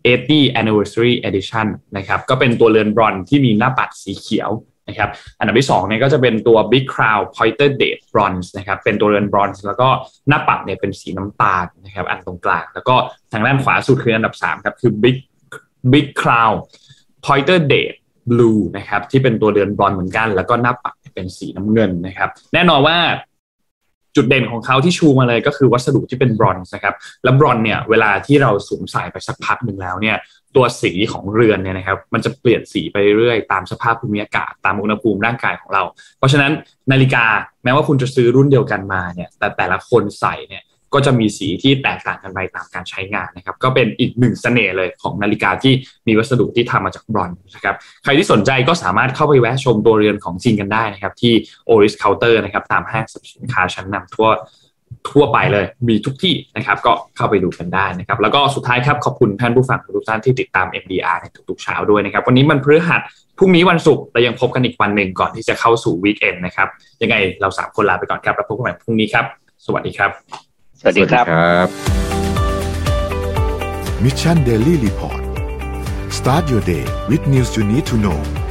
80 Anniversary Edition นะครับ ก็เป็นตัวเรือนบรอนที่มีหน้าปัดสีเขียว นะครับอันดับที่2เนี่ยก็จะเป็นตัว Big Crown Pointer Date Bronze นะครับเป็นตัวเรือนบรอนซ์แล้วก็หน้าปัดเนี่ยเป็นสีน้ำตาลนะครับอันตรงกลาง แล้วก็ทางด้านขวาสุดคืออันดับ3ครับคือ Big Big Crown Pointer Date Blue นะครับที่เป็นตัวเรือนบรอนเหมือนกัน แล้วก็หน้าปัดเป็นสีน้ำเงินนะครับแน่นอนว่าจุดเด่นของเขาที่ชูมาเลยก็คือวัสดุที่เป็นบรอนซ์นะครับ และบรอนซ์เนี่ยเวลาที่เราสวมใส่ไปสักพักหนึ่งแล้วเนี่ย ตัวสีของเรือนเนี่ยนะครับ มันจะเปลี่ยนสีไปเรื่อยตามสภาพภูมิอากาศตามอุณหภูมิร่างกายของเรา เพราะฉะนั้นนาฬิกาแม้ว่าคุณจะซื้อรุ่นเดียวกันมาเนี่ย แต่แต่ละคนใส่เนี่ยก็จะมีสีที่แตกต่างกันไปตามการใช้งานนะครับ ก็เป็นอีกหนึ่งเสน่ห์เลยของนาฬิกาที่มีวัสดุที่ทำมาจากบรอนซ์นะครับ ใครที่สนใจก็สามารถเข้าไปแวะชมตัวเรือนของจริงกันได้นะครับ ที่ Oris Counter นะครับตามห้างสรรพสินค้าชั้นนำทั่ว ทั่วไปเลยมีทุกที่นะครับก็เข้าไปดูกันได้นะครับแล้วก็สุดท้ายครับขอบคุณท่านผู้ฟังทุกท่านที่ติดตาม MDR ในทุกๆเช้าด้วยนะครับวันนี้มันพฤหัสพรุ่งนี้วันศุกร์เรายังพบกันอีกวันหนึ่งก่อนที่จะเข้าสู่วีคเอนนะครับยังไงเราสามคนลาไปก่อนครับแล้วพบกันใหม่พรุ่งนี้ครับ สวัสดีครับ สวัสดีครับครับ Mission Daily Report start your day with news you need to know